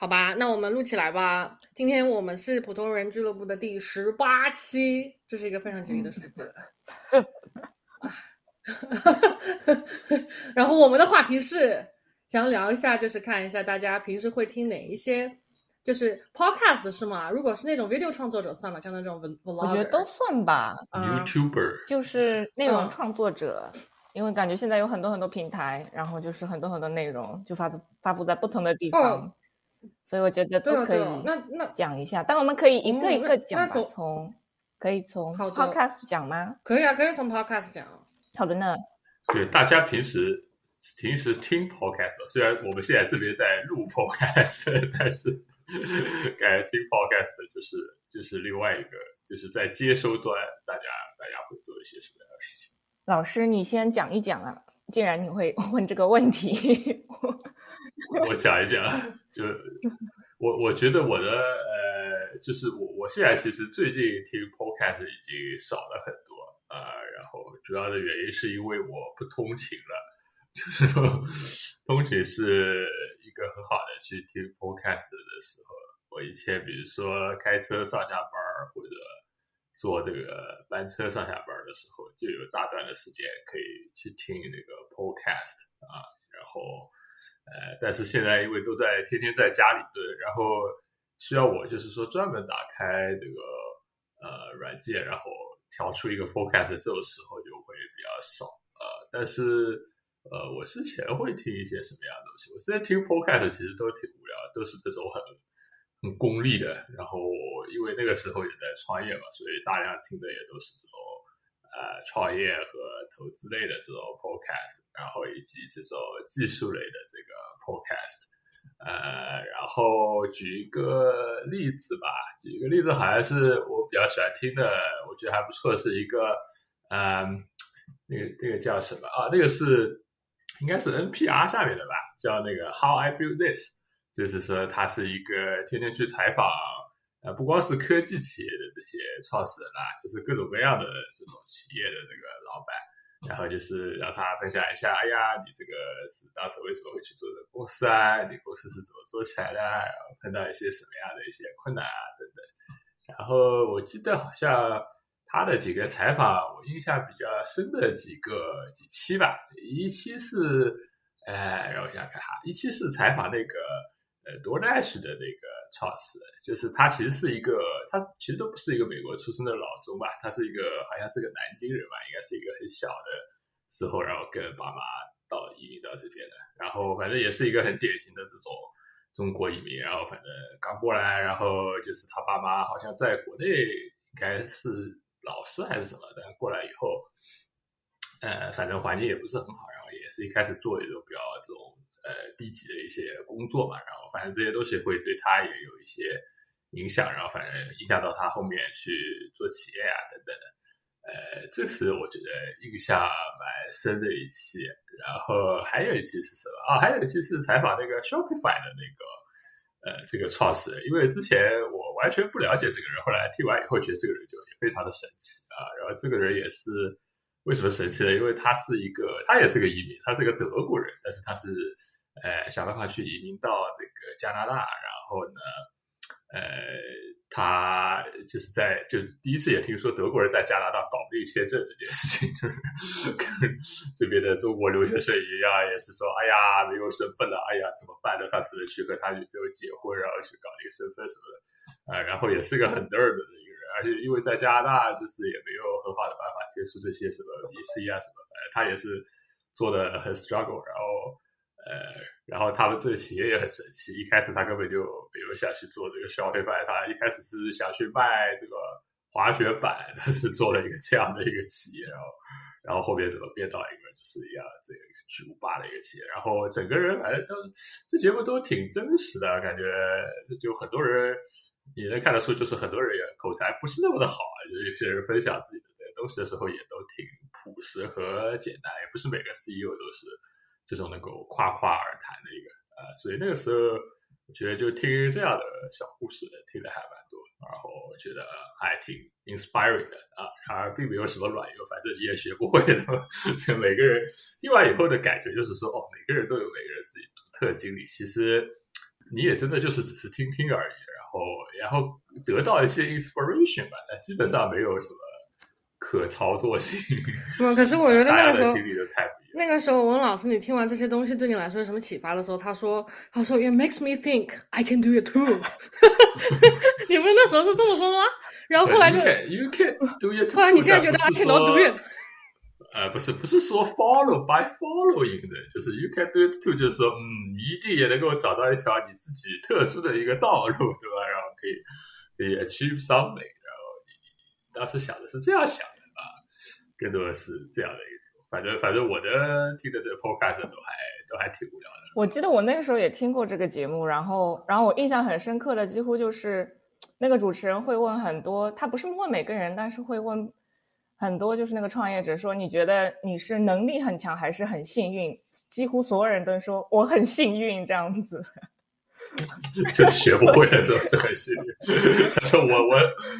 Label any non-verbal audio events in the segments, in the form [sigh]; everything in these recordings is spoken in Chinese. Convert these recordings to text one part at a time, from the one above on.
好吧，那我们录起来吧。今天我们是普通人俱乐部的第十八期，这是一个非常吉利的数字。然后我们的话题是想聊一下，就是看一下大家平时会听哪一些，就是 podcast 是吗？如果是那种 video 创作者算吗？像那种 vlog，我觉得都算吧。YouTuber 就是内容创作者，因为感觉现在有很多很多平台，然后就是很多很多内容就发发布在不同的地方。所以我觉得都可以，那那讲一下，但我们可以一个一个讲吧。从可以从 podcast 讲吗？可以啊，可以从 podcast 讲。好的呢。对，大家平时平时听 podcast，虽然我们现在这边在录 podcast，[laughs] 但是感觉听 podcast 就是就是另外一个，就是在接收端，大家大家会做一些什么样的事情？老师，你先讲一讲啊！既然你会 [laughs] 问这个问题。[laughs] 我讲一讲，就我我觉得我的呃，就是我我现在其实最近听 podcast 已经少了很多啊，然后主要的原因是因为我不通勤了，就是说通勤是一个很好的去听 podcast 的时候。我以前比如说开车上下班或者坐这个班车上下班的时候，就有大段的时间可以去听那个 podcast 啊，然后。呃，但是现在因为都在天天在家里蹲，然后需要我就是说专门打开这个呃软件，然后调出一个 Podcast，这种时候就会比较少呃，但是呃，我之前会听一些什么样的东西？我现在听 Podcast 其实都挺无聊，都是这种很很功利的。然后因为那个时候也在创业嘛，所以大量听的也都是。呃，创业和投资类的这种 podcast，然后以及这种技术类的这个 podcast，呃，然后举一个例子吧，举一个例子，好像是我比较喜欢听的，我觉得还不错，是一个，嗯，那个那个叫什么啊？那个是应该是 NPR 下面的吧，叫那个 How I Build This，就是说他是一个天天去采访。呃，不光是科技企业的这些创始人啊，就是各种各样的这种企业的这个老板，然后就是让他分享一下，哎呀，你这个是当时为什么会去做这个公司啊？你公司是怎么做起来的？然后碰到一些什么样的一些困难啊等等。然后我记得好像他的几个采访，我印象比较深的几个几期吧，一期是，哎，让我想想看哈，一期是采访那个呃 DoorDash 的那个。创始人就是他，其实是一个，他其实都不是一个美国出生的老中吧，他是一个好像是个南京人吧，应该是一个很小的时候，然后跟爸妈到移民到这边的，然后反正也是一个很典型的这种中国移民，然后反正刚过来，然后就是他爸妈好像在国内应该是老师还是什么的，过来以后，呃，反正环境也不是很好，然后也是一开始做一种比较这种。呃，低级的一些工作嘛，然后反正这些东西会对他也有一些影响，然后反正影响到他后面去做企业啊等等的。呃，这是我觉得印象蛮深的一期。然后还有一期是什么啊？还有一期是采访那个 Shopify 的那个呃这个创始人，因为之前我完全不了解这个人，后来听完以后觉得这个人就也非常的神奇啊。然后这个人也是为什么神奇呢？因为他是一个，他也是个移民，他是一个德国人，但是他是。呃，想办法去移民到这个加拿大，然后呢，呃，他就是在就第一次也听说德国人在加拿大搞不定签证这件事情，就是跟这边的中国留学生一样，也是说，哎呀，没有身份了，哎呀，怎么办呢？他只能去和他女朋友结婚，然后去搞一个身份什么的，啊，然后也是个很 nerd 的一个人，而且因为在加拿大就是也没有很好的办法接触这些什么 VC 啊什么，的，他也是做的很 struggle，然后。呃，然后他们这个企业也很神奇，一开始他根本就没有想去做这个消费派，他一开始是想去卖这个滑雪板，但是做了一个这样的一个企业，然后，然后后面怎么变到一个就是一样这个巨无霸的一个企业，然后整个人反正都这节目都挺真实的感觉，就很多人也能看得出，就是很多人也口才不是那么的好，就有些人分享自己的东西的时候也都挺朴实和简单，也不是每个 CEO 都是。这种能够夸夸而谈的一个，呃，所以那个时候我觉得就听这样的小故事听的还蛮多，然后觉得还挺 inspiring 的啊，然而并没有什么卵用，反正你也学不会的。就每个人听完以后的感觉就是说，哦，每个人都有每个人自己独特的经历。其实你也真的就是只是听听而已，然后然后得到一些 inspiration 吧，但基本上没有什么可操作性。[laughs] 嗯，可是我觉得那个时候经历的太不一样。那个时候，文老师，你听完这些东西对你来说有什么启发的时候，他说：“他说 It makes me think I can do it too。[laughs] [laughs] ”你们那时候是这么说的吗？然后后来就 You can do it。后来你现在觉得 I cannot do it。呃，不是，不是说 follow by following 的，就是 you can do it too，就是说，嗯，你一定也能够找到一条你自己特殊的一个道路，对吧？然后可以可以 achieve something。然后你当时想的是这样想的啊，更多的是这样的一个。反正反正我的听的这个 podcast 都还都还挺无聊的。我记得我那个时候也听过这个节目，然后然后我印象很深刻的几乎就是那个主持人会问很多，他不是问每个人，但是会问。很多就是那个创业者说，你觉得你是能力很强还是很幸运？几乎所有人都说我很幸运这样子。[laughs] 这学不会了，是吧？这很幸运。他说我我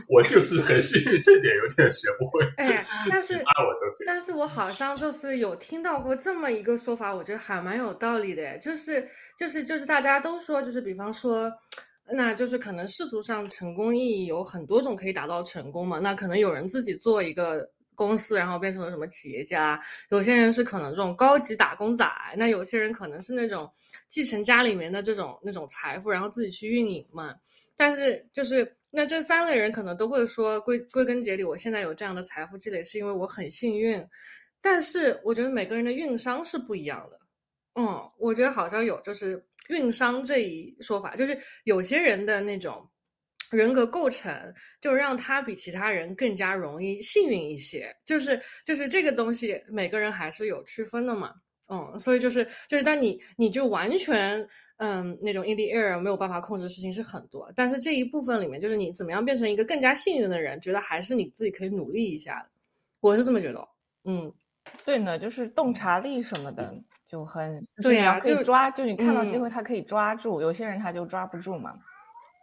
我就是很幸运，这点有点学不会。哎，但是我都可以。但是我好像就是有听到过这么一个说法，我觉得还蛮有道理的。就是就是就是大家都说，就是比方说。那就是可能世俗上成功意义有很多种可以达到成功嘛？那可能有人自己做一个公司，然后变成了什么企业家；有些人是可能这种高级打工仔；那有些人可能是那种继承家里面的这种那种财富，然后自己去运营嘛。但是就是那这三类人可能都会说，归归根结底，我现在有这样的财富积累是因为我很幸运。但是我觉得每个人的运商是不一样的。嗯，我觉得好像有就是。运商这一说法，就是有些人的那种人格构成，就让他比其他人更加容易幸运一些。就是就是这个东西，每个人还是有区分的嘛。嗯，所以就是就是，但你你就完全嗯那种 in the air 没有办法控制的事情是很多。但是这一部分里面，就是你怎么样变成一个更加幸运的人，觉得还是你自己可以努力一下的。我是这么觉得。嗯，对呢，就是洞察力什么的。就很对呀，可以抓，就你看到机会，他可以抓住。有些人他就抓不住嘛，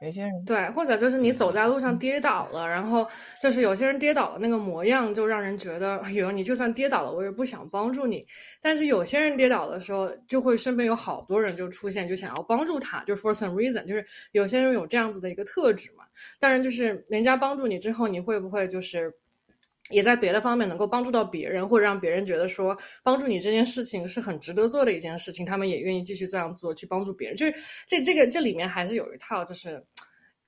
有些人对，或者就是你走在路上跌倒了，然后就是有些人跌倒的那个模样，就让人觉得，哎呦，你就算跌倒了，我也不想帮助你。但是有些人跌倒的时候，就会身边有好多人就出现，就想要帮助他，就 for some reason，就是有些人有这样子的一个特质嘛。当然，就是人家帮助你之后，你会不会就是？也在别的方面能够帮助到别人，或者让别人觉得说帮助你这件事情是很值得做的一件事情，他们也愿意继续这样做，去帮助别人。就是这这个这里面还是有一套，就是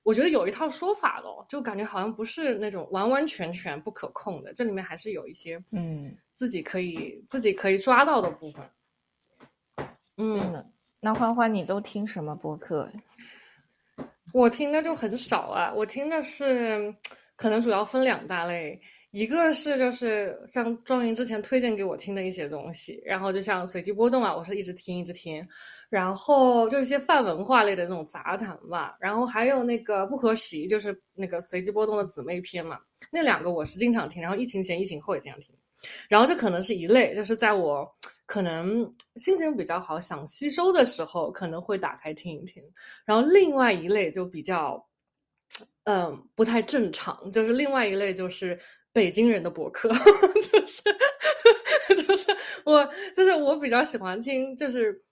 我觉得有一套说法咯，就感觉好像不是那种完完全全不可控的，这里面还是有一些嗯自己可以自己可以抓到的部分。嗯，那欢欢你都听什么播客？我听的就很少啊，我听的是可能主要分两大类。一个是就是像庄云之前推荐给我听的一些东西，然后就像随机波动啊，我是一直听一直听，然后就是一些泛文化类的这种杂谈吧，然后还有那个不合时宜，就是那个随机波动的姊妹篇嘛，那两个我是经常听，然后疫情前疫情后也经常听，然后这可能是一类，就是在我可能心情比较好想吸收的时候可能会打开听一听，然后另外一类就比较，嗯，不太正常，就是另外一类就是。北京人的博客，[laughs] 就是 [laughs] 就是我就是我比较喜欢听，就是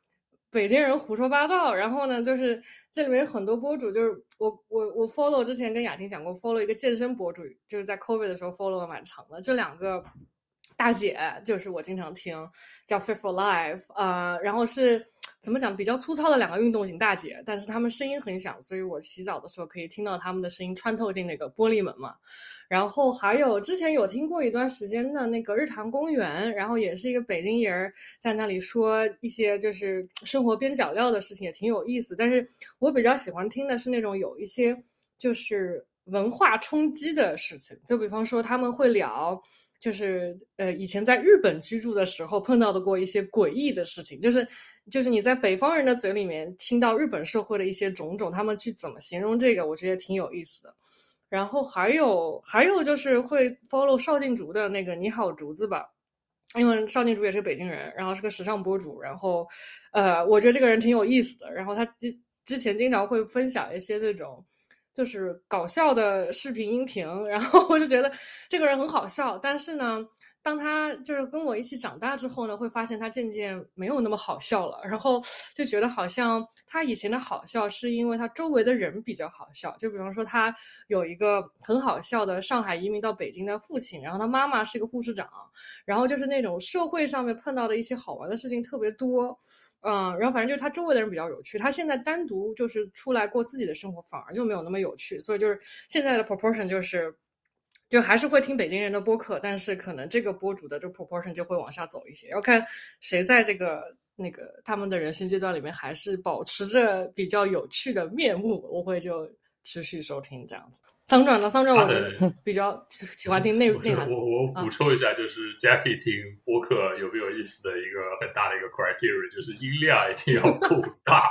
北京人胡说八道。然后呢，就是这里面有很多博主，就是我我我 follow 之前跟雅婷讲过，follow 一个健身博主，就是在 COVID 的时候 follow 了蛮长的。这两个大姐就是我经常听，叫 Fit for Life 啊，然后是怎么讲，比较粗糙的两个运动型大姐，但是她们声音很响，所以我洗澡的时候可以听到她们的声音穿透进那个玻璃门嘛。然后还有之前有听过一段时间的那个日坛公园，然后也是一个北京人在那里说一些就是生活边角料的事情，也挺有意思。但是我比较喜欢听的是那种有一些就是文化冲击的事情，就比方说他们会聊，就是呃以前在日本居住的时候碰到的过一些诡异的事情，就是就是你在北方人的嘴里面听到日本社会的一些种种，他们去怎么形容这个，我觉得挺有意思的。然后还有还有就是会 follow 邵静竹的那个你好竹子吧，因为邵静竹也是北京人，然后是个时尚博主，然后，呃，我觉得这个人挺有意思的。然后他之之前经常会分享一些这种就是搞笑的视频音频，然后我就觉得这个人很好笑。但是呢，当他就是跟我一起长大之后呢，会发现他渐渐没有那么好笑了，然后就觉得好像他以前的好笑是因为他周围的人比较好笑，就比方说他有一个很好笑的上海移民到北京的父亲，然后他妈妈是一个护士长，然后就是那种社会上面碰到的一些好玩的事情特别多。嗯，然后反正就是他周围的人比较有趣，他现在单独就是出来过自己的生活，反而就没有那么有趣。所以就是现在的 proportion 就是，就还是会听北京人的播客，但是可能这个播主的这个 proportion 就会往下走一些。要看谁在这个那个他们的人生阶段里面还是保持着比较有趣的面目，我会就持续收听这样子。桑转呢？桑转，我觉得比较喜欢听内内涵。我我补充一下，就是 Jackie 听播客有没有意思的一个很大的一个 criteria，就是音量一定要够大，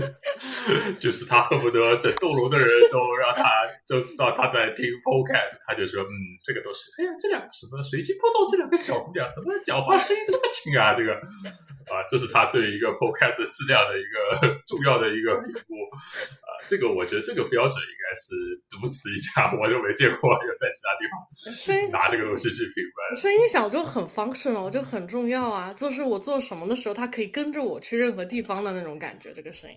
[laughs] 就是他恨不得整栋楼的人都让他都知道他在听 podcast，他就说嗯，这个都是哎呀，这两个什么随机波动，这两个小姑娘怎么讲话声音这么轻啊？这个啊，这是他对一个 podcast 质量的一个 [laughs] 重要的一个评估啊，这个我觉得这个标准应该是。独此一家，我就没见过有在其他地方拿这个东西去评分。声音小就很 functional，就很重要啊！就是我做什么的时候，它可以跟着我去任何地方的那种感觉。这个声音。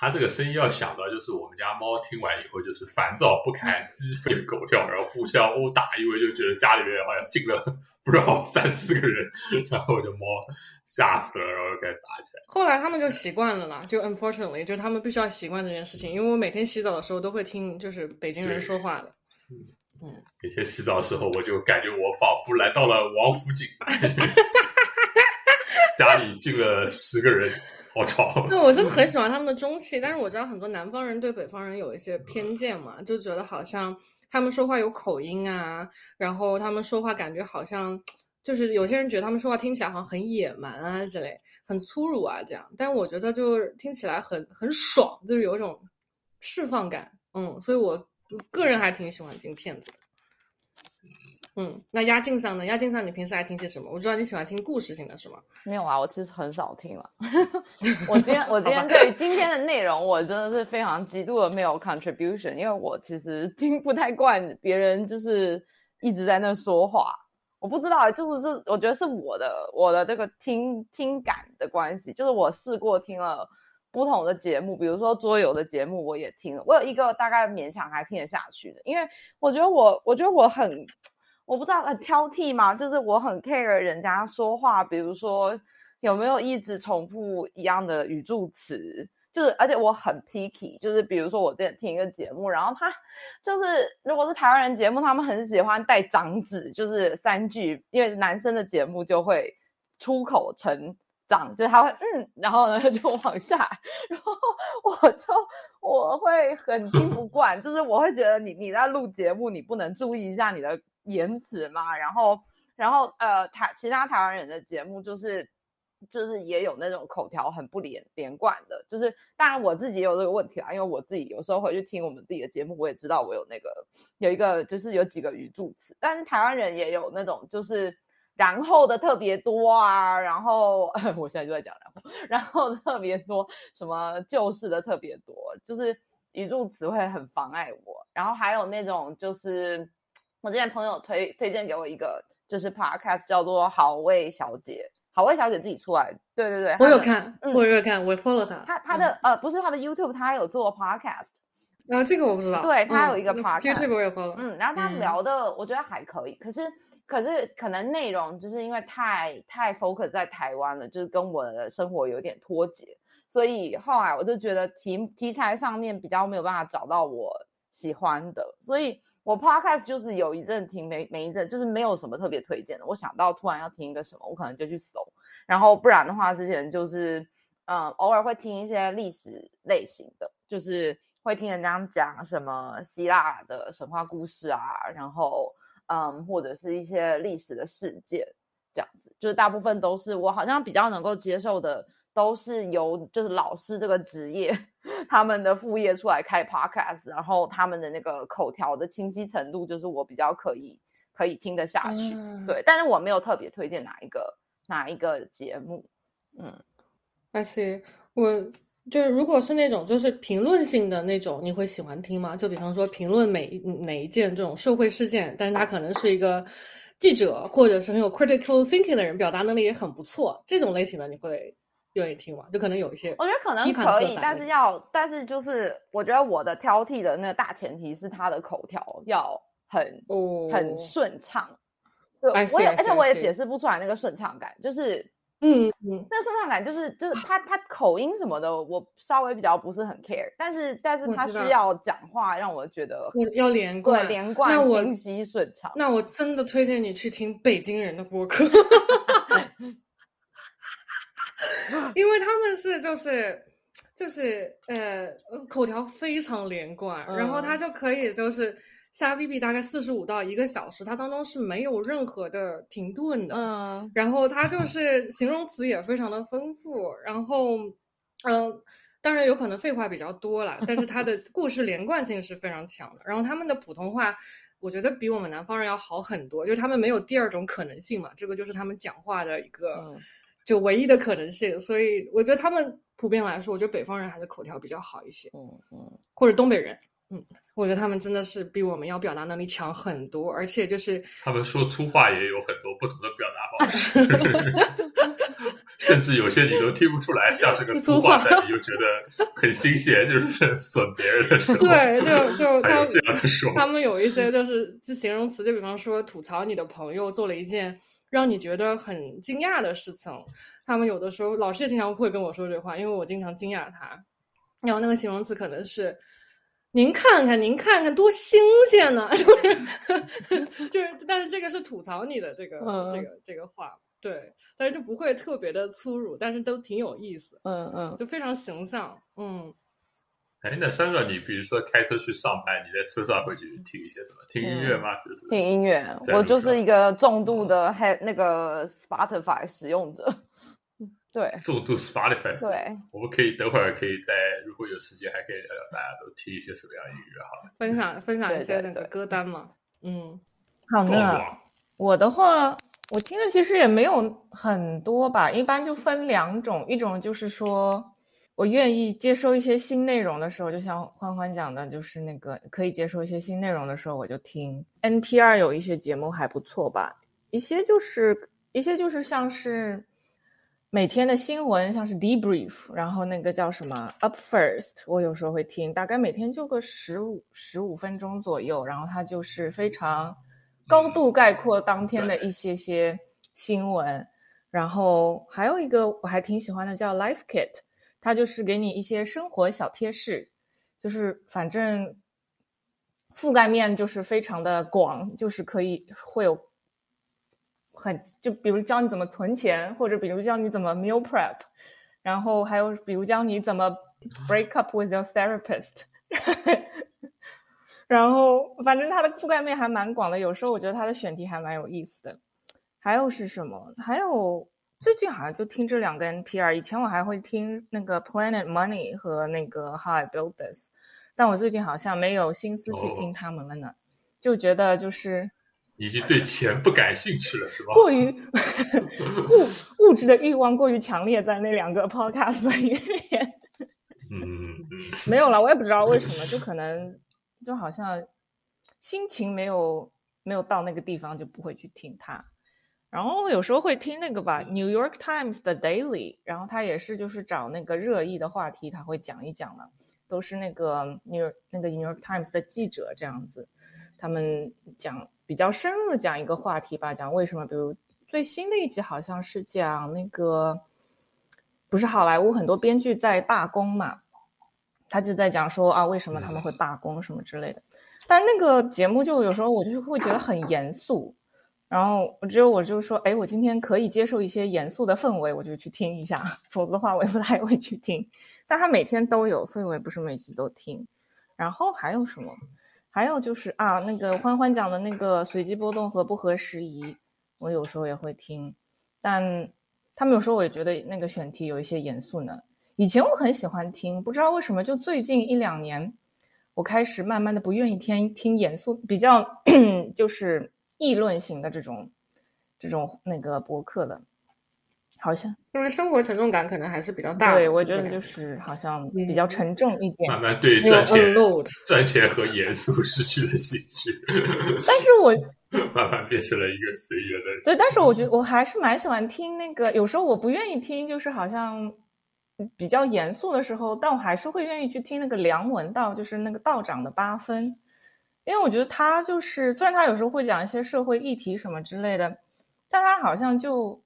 他这个声音要想到，就是我们家猫听完以后就是烦躁不堪、鸡飞狗跳，然后互相殴打，因为就觉得家里面好像进了不知道三四个人，然后我就猫吓死了，然后就开始打起来。后来他们就习惯了啦，就 unfortunately，就他们必须要习惯这件事情，因为我每天洗澡的时候都会听，就是北京人说话的。嗯嗯，每天洗澡的时候，我就感觉我仿佛来到了王府井，[laughs] 家里进了十个人。好吵！对，我真的很喜欢他们的中气，但是我知道很多南方人对北方人有一些偏见嘛，就觉得好像他们说话有口音啊，然后他们说话感觉好像就是有些人觉得他们说话听起来好像很野蛮啊之类，很粗鲁啊这样，但我觉得就是听起来很很爽，就是有一种释放感，嗯，所以我个人还挺喜欢听片子的。嗯，那压镜上呢？压镜上，你平时爱听些什么？我知道你喜欢听故事性的是吗？没有啊，我其实很少听了。[laughs] 我今天我今天对今天的内容，我真的是非常极度的没有 contribution，因为我其实听不太惯别人就是一直在那说话。我不知道，就是这，我觉得是我的我的这个听听感的关系。就是我试过听了不同的节目，比如说桌游的节目，我也听了。我有一个大概勉强还听得下去的，因为我觉得我我觉得我很。我不知道很挑剔嘛，就是我很 care 人家说话，比如说有没有一直重复一样的语助词，就是而且我很 picky，就是比如说我之前听一个节目，然后他就是如果是台湾人节目，他们很喜欢带长子，就是三句，因为男生的节目就会出口成脏，就是他会嗯，然后呢 [laughs] 就往下，然后 [laughs] 我就我会很听不惯，就是我会觉得你你在录节目，你不能注意一下你的。言辞嘛，然后，然后，呃，台其他台湾人的节目就是，就是也有那种口条很不连连贯的，就是当然我自己也有这个问题啦，因为我自己有时候回去听我们自己的节目，我也知道我有那个有一个就是有几个语助词，但是台湾人也有那种就是然后的特别多啊，然后 [laughs] 我现在就在讲然后，[laughs] 然后特别多什么就是的特别多，就是语助词会很妨碍我，然后还有那种就是。我之前朋友推推荐给我一个，就是 podcast 叫做好味小姐，好味小姐自己出来，对对对，我有看，我有看，我 follow 他，他他的呃不是他的 YouTube，他有做 podcast，然后这个我不知道，对他有一个 podcast，我也 follow，嗯，然后他聊的我觉得还可以，可是可是可能内容就是因为太太 focus 在台湾了，就是跟我的生活有点脱节，所以后来我就觉得题题材上面比较没有办法找到我喜欢的，所以。我 podcast 就是有一阵听，没没一阵就是没有什么特别推荐的。我想到突然要听一个什么，我可能就去搜。然后不然的话，之前就是嗯，偶尔会听一些历史类型的，就是会听人家讲什么希腊的神话故事啊，然后嗯，或者是一些历史的事件这样子。就是大部分都是我好像比较能够接受的。都是由就是老师这个职业，[laughs] 他们的副业出来开 podcast，然后他们的那个口条的清晰程度，就是我比较可以可以听得下去。对，但是我没有特别推荐哪一个哪一个节目。嗯，I see，我就是如果是那种就是评论性的那种，你会喜欢听吗？就比方说评论每哪一件这种社会事件，但是它可能是一个。记者或者是很有 critical thinking 的人，表达能力也很不错，这种类型的你会愿意听吗？就可能有一些，我觉得可能可以，但是要，但是就是我觉得我的挑剔的那个大前提是他的口条要很很顺畅。对，我也而且我也解释不出来那个顺畅感，就是。嗯嗯，那顺畅感就是就是他他口音什么的，我稍微比较不是很 care，但是但是他需要讲话让我觉得要连贯连贯清晰顺畅。那我真的推荐你去听北京人的播客，[laughs] 因为他们是就是就是呃口条非常连贯，然后他就可以就是。瞎逼逼大概四十五到一个小时，它当中是没有任何的停顿的。嗯，然后它就是形容词也非常的丰富，然后，嗯，当然有可能废话比较多了，但是它的 [laughs] 故事连贯性是非常强的。然后他们的普通话，我觉得比我们南方人要好很多，就是他们没有第二种可能性嘛，这个就是他们讲话的一个就唯一的可能性。所以我觉得他们普遍来说，我觉得北方人还是口条比较好一些。嗯嗯，或者东北人。嗯，我觉得他们真的是比我们要表达能力强很多，而且就是他们说粗话也有很多不同的表达方式，[laughs] 甚至有些你都听不出来像是个粗话，但你又觉得很新鲜，就是 [laughs] 损别人的时候。对，就就他们这样说，他们有一些就是就形容词，就比方说吐槽你的朋友做了一件让你觉得很惊讶的事情，他们有的时候老师也经常会跟我说这话，因为我经常惊讶他，然后那个形容词可能是。您看看，您看看，多新鲜呢！[laughs] 就是，[laughs] 就是，但是这个是吐槽你的这个这个这个话，对，但是就不会特别的粗鲁，但是都挺有意思，嗯嗯，就非常形象，嗯。哎，那三个，你比如说开车去上班，你在车上会去听一些什么？听音乐吗？就是听音乐，我就是一个重度的还那个 Spotify 使用者。[laughs] 对，重度 Spotify。对，我们可以等会儿可以在，如果有时间，还可以聊聊大家都听一些什么样的音乐，好分享分享一些那个歌单嘛。嗯，好的。我的话，我听的其实也没有很多吧，一般就分两种，一种就是说我愿意接收一些新内容的时候，就像欢欢讲的，就是那个可以接收一些新内容的时候，我就听 NPR 有一些节目还不错吧，一些就是一些就是像是。每天的新闻像是 debrief，然后那个叫什么 up first，我有时候会听，大概每天就个十五十五分钟左右，然后它就是非常高度概括当天的一些些新闻。然后还有一个我还挺喜欢的叫 life kit，它就是给你一些生活小贴士，就是反正覆盖面就是非常的广，就是可以会有。很就比如教你怎么存钱，或者比如教你怎么 meal prep，然后还有比如教你怎么 break up with your therapist，[laughs] 然后反正它的覆盖面还蛮广的，有时候我觉得它的选题还蛮有意思的。还有是什么？还有最近好像就听这两个 NPR，以前我还会听那个 Planet Money 和那个 How I Built This，但我最近好像没有心思去听他们了呢，就觉得就是。已经对钱不感兴趣了，是吧？过于物 [laughs] 物质的欲望过于强烈，在那两个 podcast 里面。嗯没有了，我也不知道为什么，就可能就好像心情没有没有到那个地方，就不会去听它。然后有时候会听那个吧，《New York Times》的 Daily，然后他也是就是找那个热议的话题，他会讲一讲嘛，都是那个 New 那个《New York Times》的记者这样子，他们讲。比较深入的讲一个话题吧，讲为什么，比如最新的一集好像是讲那个，不是好莱坞很多编剧在罢工嘛，他就在讲说啊，为什么他们会罢工什么之类的。但那个节目就有时候我就会觉得很严肃，然后我只有我就说，哎，我今天可以接受一些严肃的氛围，我就去听一下，否则的话我也不太会去听。但他每天都有，所以我也不是每集都听。然后还有什么？还有就是啊，那个欢欢讲的那个随机波动和不合时宜，我有时候也会听，但他们有时候我也觉得那个选题有一些严肃呢。以前我很喜欢听，不知道为什么，就最近一两年，我开始慢慢的不愿意听听严肃、比较 [clears throat] 就是议论型的这种这种那个博客的。好像因为生活沉重感可能还是比较大，对我觉得就是好像比较沉重一点，慢慢对赚钱赚钱和严肃失去了兴趣。[laughs] 但是我慢慢变成了一个随缘的。对，但是我觉得我还是蛮喜欢听那个，有时候我不愿意听，就是好像比较严肃的时候，但我还是会愿意去听那个梁文道，就是那个道长的八分，因为我觉得他就是虽然他有时候会讲一些社会议题什么之类的，但他好像就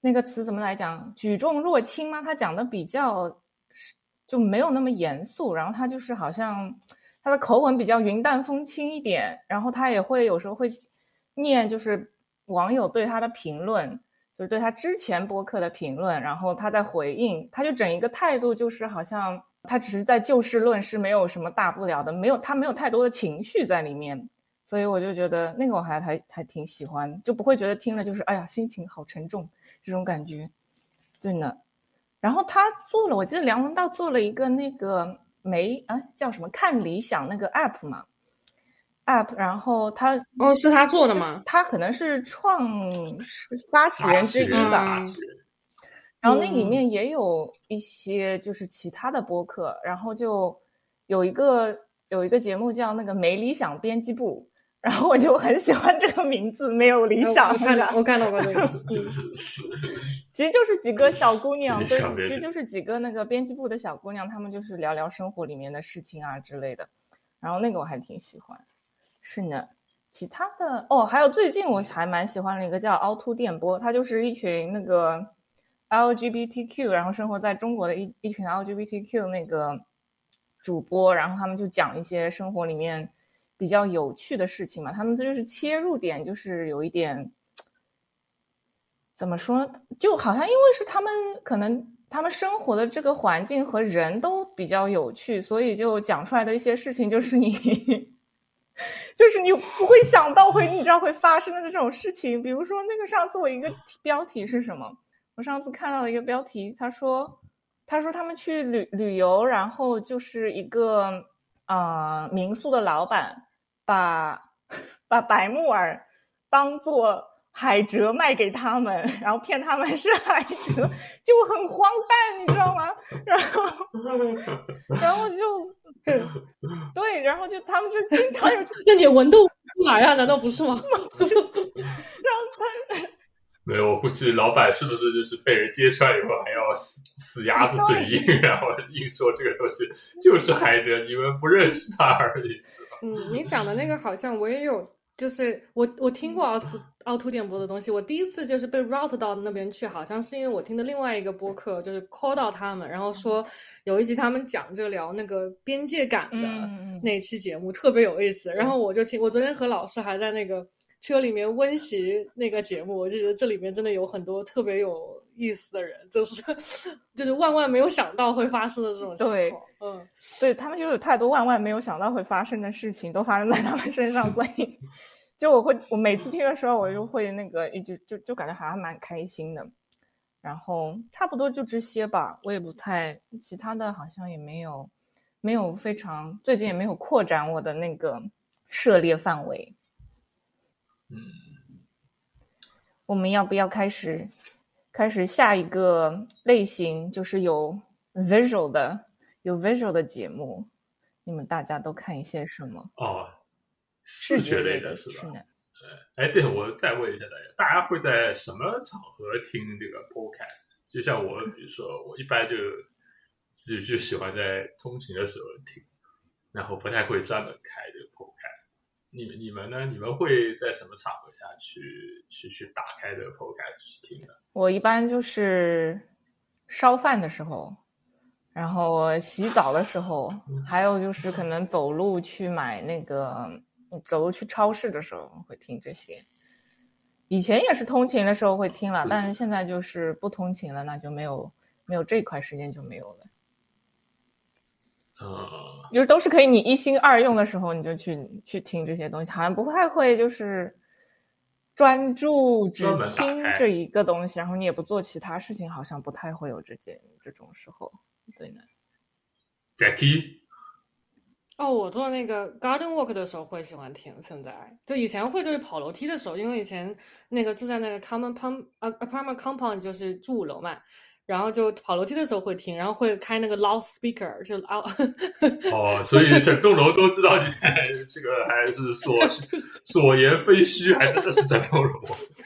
那个词怎么来讲，举重若轻吗？他讲的比较就没有那么严肃，然后他就是好像。他的口吻比较云淡风轻一点，然后他也会有时候会念，就是网友对他的评论，就是对他之前播客的评论，然后他在回应，他就整一个态度就是好像他只是在就事论事，没有什么大不了的，没有他没有太多的情绪在里面，所以我就觉得那个我还还还挺喜欢，就不会觉得听了就是哎呀心情好沉重这种感觉，真的。然后他做了，我记得梁文道做了一个那个。没啊，叫什么看理想那个 app 嘛，app，然后他哦是他做的吗？他可能是创发起人之一吧。然后那里面也有一些就是其他的播客，然后就有一个有一个节目叫那个没理想编辑部。然后我就很喜欢这个名字，没有理想。我看到，我看到过这个。[laughs] 其实就是几个小姑娘，对，其实就是几个那个编辑部的小姑娘，她们就是聊聊生活里面的事情啊之类的。然后那个我还挺喜欢。是呢，其他的哦，还有最近我还蛮喜欢的一个叫凹凸电波，它就是一群那个 LGBTQ，然后生活在中国的一一群 LGBTQ 那个主播，然后他们就讲一些生活里面。比较有趣的事情嘛，他们这就是切入点，就是有一点怎么说，就好像因为是他们可能他们生活的这个环境和人都比较有趣，所以就讲出来的一些事情，就是你 [laughs] 就是你不会想到会你知道会发生的这种事情。比如说那个上次我一个标题是什么？我上次看到的一个标题，他说他说他们去旅旅游，然后就是一个。呃，民宿的老板把把白木耳当做海蜇卖给他们，然后骗他们是海蜇，就很荒诞，你知道吗？然后，然后就对对，然后就他们就经常有，那你闻都出来啊？难道不是吗？[laughs] [laughs] 然后他。没有，我估计老板是不是就是被人揭穿以后还要死死鸭子嘴硬，然后硬说这个东西就是海蜇，你们不认识他而已。[laughs] 嗯，你讲的那个好像我也有，就是我我听过凹凸凹凸点播的东西，我第一次就是被 route 到那边去，好像是因为我听的另外一个播客，就是 call 到他们，然后说有一集他们讲就聊那个边界感的那期节目特别有意思，然后我就听，我昨天和老师还在那个。车里面温习那个节目，我就觉得这里面真的有很多特别有意思的人，就是 [laughs] 就是万万没有想到会发生的这种情况。嗯，对他们就有太多万万没有想到会发生的事情都发生在他们身上，所以就我会我每次听的时候，我就会那个一直就就感觉还蛮开心的。然后差不多就这些吧，我也不太其他的好像也没有没有非常最近也没有扩展我的那个涉猎范围。嗯，我们要不要开始开始下一个类型？就是有 visual 的有 visual 的节目，你们大家都看一些什么？哦，视觉类的是吧？哎，对，我再问一下大家，大家会在什么场合听这个 podcast？就像我，比如说，我一般就就就喜欢在通勤的时候听，然后不太会专门开这个 podcast。你们你们呢？你们会在什么场合下去去去打开的 podcast 去听的？我一般就是烧饭的时候，然后洗澡的时候，还有就是可能走路去买那个走路去超市的时候会听这些。以前也是通勤的时候会听了，但是现在就是不通勤了，那就没有没有这块时间就没有了。啊，就是都是可以你一心二用的时候，你就去去听这些东西，好像不太会就是专注只听这一个东西，然后你也不做其他事情，好像不太会有这件这种时候，对呢。Jackie，哦，我做那个 garden walk 的时候会喜欢听，现在就以前会就是跑楼梯的时候，因为以前那个住在那个 common pump 呃 apartment compound 就是住五楼嘛。然后就跑楼梯的时候会听，然后会开那个 loudspeaker，就啊。哦，[laughs] 所以整栋楼都知道你在这个还是 [laughs] 所所言非虚，还真的是整栋楼。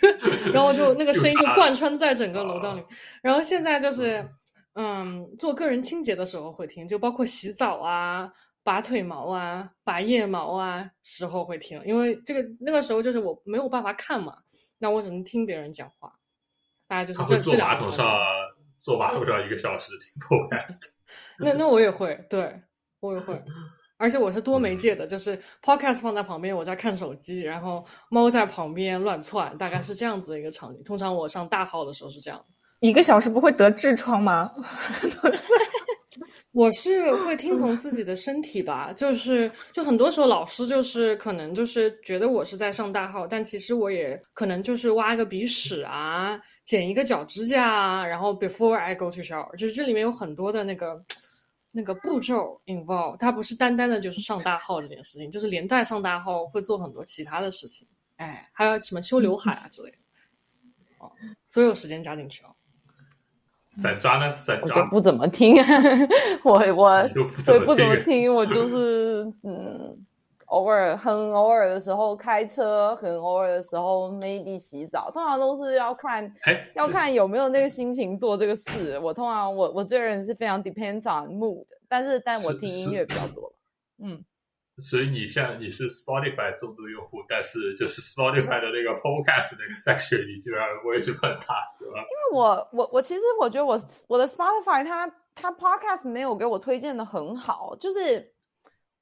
[laughs] 然后就那个声音就贯穿在整个楼道里。然后现在就是，嗯，做个人清洁的时候会听，就包括洗澡啊、拔腿毛啊、拔腋毛啊时候会听，因为这个那个时候就是我没有办法看嘛，那我只能听别人讲话。大家就是这这两个。坐马桶上一个小时听 podcast，[laughs] 那那我也会，对我也会，[laughs] 而且我是多媒介的，就是 podcast 放在旁边，我在看手机，然后猫在旁边乱窜，大概是这样子的一个场景。通常我上大号的时候是这样，一个小时不会得痔疮吗？[laughs] 我是会听从自己的身体吧，就是就很多时候老师就是可能就是觉得我是在上大号，但其实我也可能就是挖个鼻屎啊。剪一个脚指甲，然后 before I go to shower，就是这里面有很多的那个那个步骤 involve，它不是单单的就是上大号这件事情，就是连带上大号会做很多其他的事情，哎，还有什么修刘海啊之类的，哦，所有时间加进去哦。散渣呢？散渣 [laughs] 不怎么听，我我对不怎么听，我就 [laughs] 是嗯。偶尔很偶尔的时候开车，很偶尔的时候 maybe 洗澡，通常都是要看，要看有没有那个心情做这个事。我通常我我这个人是非常 depends on mood，但是但我听音乐比较多。嗯，所以你像你是 Spotify 重度用户，但是就是 Spotify 的那个 podcast 那个 section 你基本上不会去碰它，对吧？因为我我我其实我觉得我我的 Spotify 它它 podcast 没有给我推荐的很好，就是。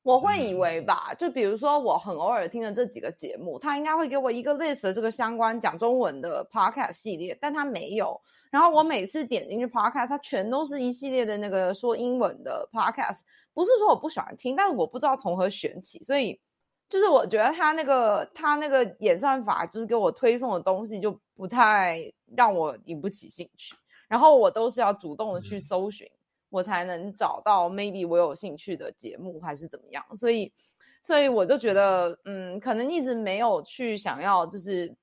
我会以为吧，就比如说我很偶尔听的这几个节目，他应该会给我一个 list 的这个相关讲中文的 podcast 系列，但他没有。然后我每次点进去 podcast，它全都是一系列的那个说英文的 podcast。不是说我不喜欢听，但是我不知道从何选起，所以就是我觉得他那个他那个演算法就是给我推送的东西就不太让我引不起兴趣，然后我都是要主动的去搜寻。我才能找到 maybe 我有兴趣的节目还是怎么样，所以，所以我就觉得，嗯，可能一直没有去想要就是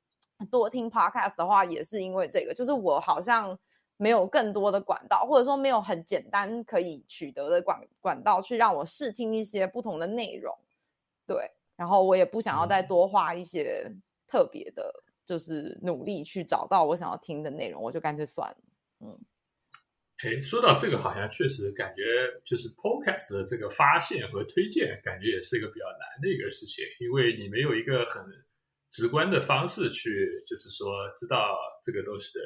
多听 podcast 的话，也是因为这个，就是我好像没有更多的管道，或者说没有很简单可以取得的管管道去让我试听一些不同的内容，对，然后我也不想要再多花一些特别的，就是努力去找到我想要听的内容，我就干脆算了，嗯。哎，说到这个，好像确实感觉就是 Podcast 的这个发现和推荐，感觉也是一个比较难的一个事情，因为你没有一个很直观的方式去，就是说知道这个东西的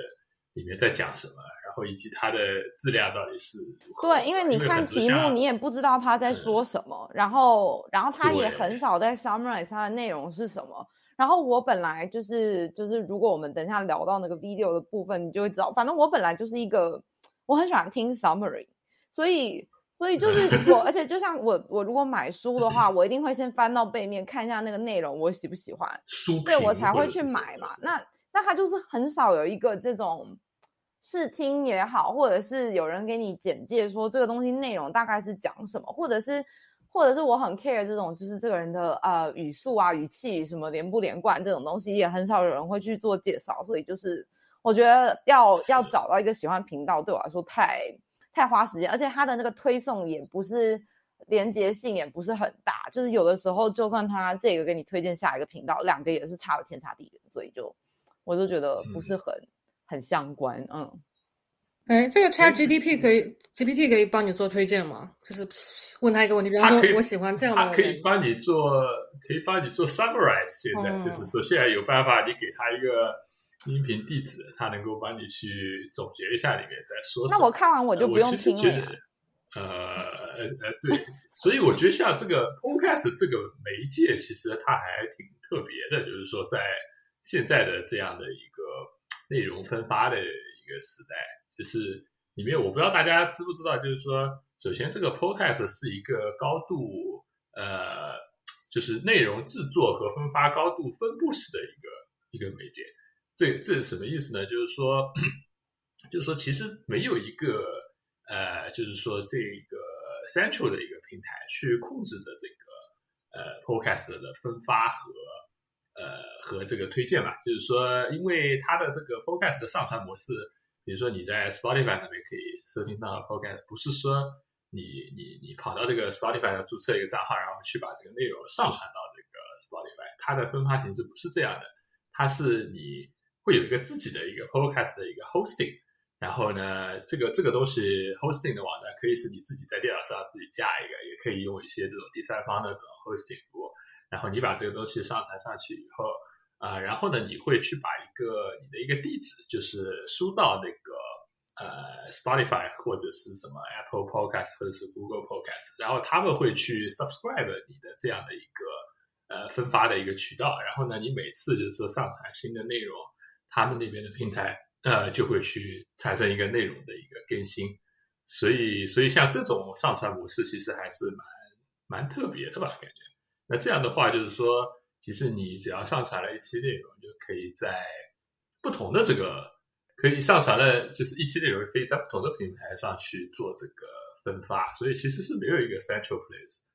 里面在讲什么，然后以及它的质量到底是如何。对，因为你看题目，你也不知道他在说什么，然后，然后他也很少在 summarize 它的内容是什么。然后我本来就是就是，如果我们等一下聊到那个 video 的部分，你就会知道，反正我本来就是一个。我很喜欢听 summary，所以所以就 [laughs] 是我，而且就像我我如果买书的话，我一定会先翻到背面看一下那个内容，我喜不喜欢，书对我才会去买嘛。那那他就是很少有一个这种试听也好，或者是有人给你简介说这个东西内容大概是讲什么，或者是或者是我很 care 这种就是这个人的呃语速啊语气什么连不连贯这种东西，也很少有人会去做介绍，所以就是。我觉得要要找到一个喜欢频道，对我来说太太花时间，而且它的那个推送也不是连接性，也不是很大。就是有的时候，就算他这个给你推荐下一个频道，两个也是差的天差地远，所以就我就觉得不是很很相关。嗯，哎，这个 Chat GDP 可以 GPT 可以帮你做推荐吗？就是问他一个问题，比方说我喜欢这样的，他可以帮你做，可以帮你做 summarize。现在就是说，现在有办法，你给他一个。音频地址，它能够帮你去总结一下里面在说什么。那我看完我就不用听了。呃呃呃，对，所以我觉得像这个 [laughs] Podcast 这个媒介，其实它还挺特别的，就是说在现在的这样的一个内容分发的一个时代，就是里面我不知道大家知不知道，就是说，首先这个 Podcast 是一个高度呃，就是内容制作和分发高度分布式的一个一个媒介。这这是什么意思呢？就是说，就是说，其实没有一个呃，就是说这个 central 的一个平台去控制着这个呃 podcast 的分发和呃和这个推荐嘛。就是说，因为它的这个 podcast 的上传模式比如说你在 Spotify 上面可以收听到 Podcast，不是说你你你跑到这个 Spotify 上注册一个账号，然后去把这个内容上传到这个 Spotify，它的分发形式不是这样的，它是你会有一个自己的一个 Podcast 的一个 hosting，然后呢，这个这个东西 hosting 的网站可以是你自己在电脑上自己架一个，也可以用一些这种第三方的这种 hosting 服务，然后你把这个东西上传上去以后。啊，然后呢，你会去把一个你的一个地址，就是输到那个呃 Spotify 或者是什么 Apple Podcast 或者是 Google Podcast，然后他们会去 subscribe 你的这样的一个呃分发的一个渠道，然后呢，你每次就是说上传新的内容，他们那边的平台呃就会去产生一个内容的一个更新，所以所以像这种上传模式其实还是蛮蛮特别的吧，感觉。那这样的话就是说。其实你只要上传了一期内容，就可以在不同的这个可以上传的，就是一期内容可以在不同的平台上去做这个分发，所以其实是没有一个 central place，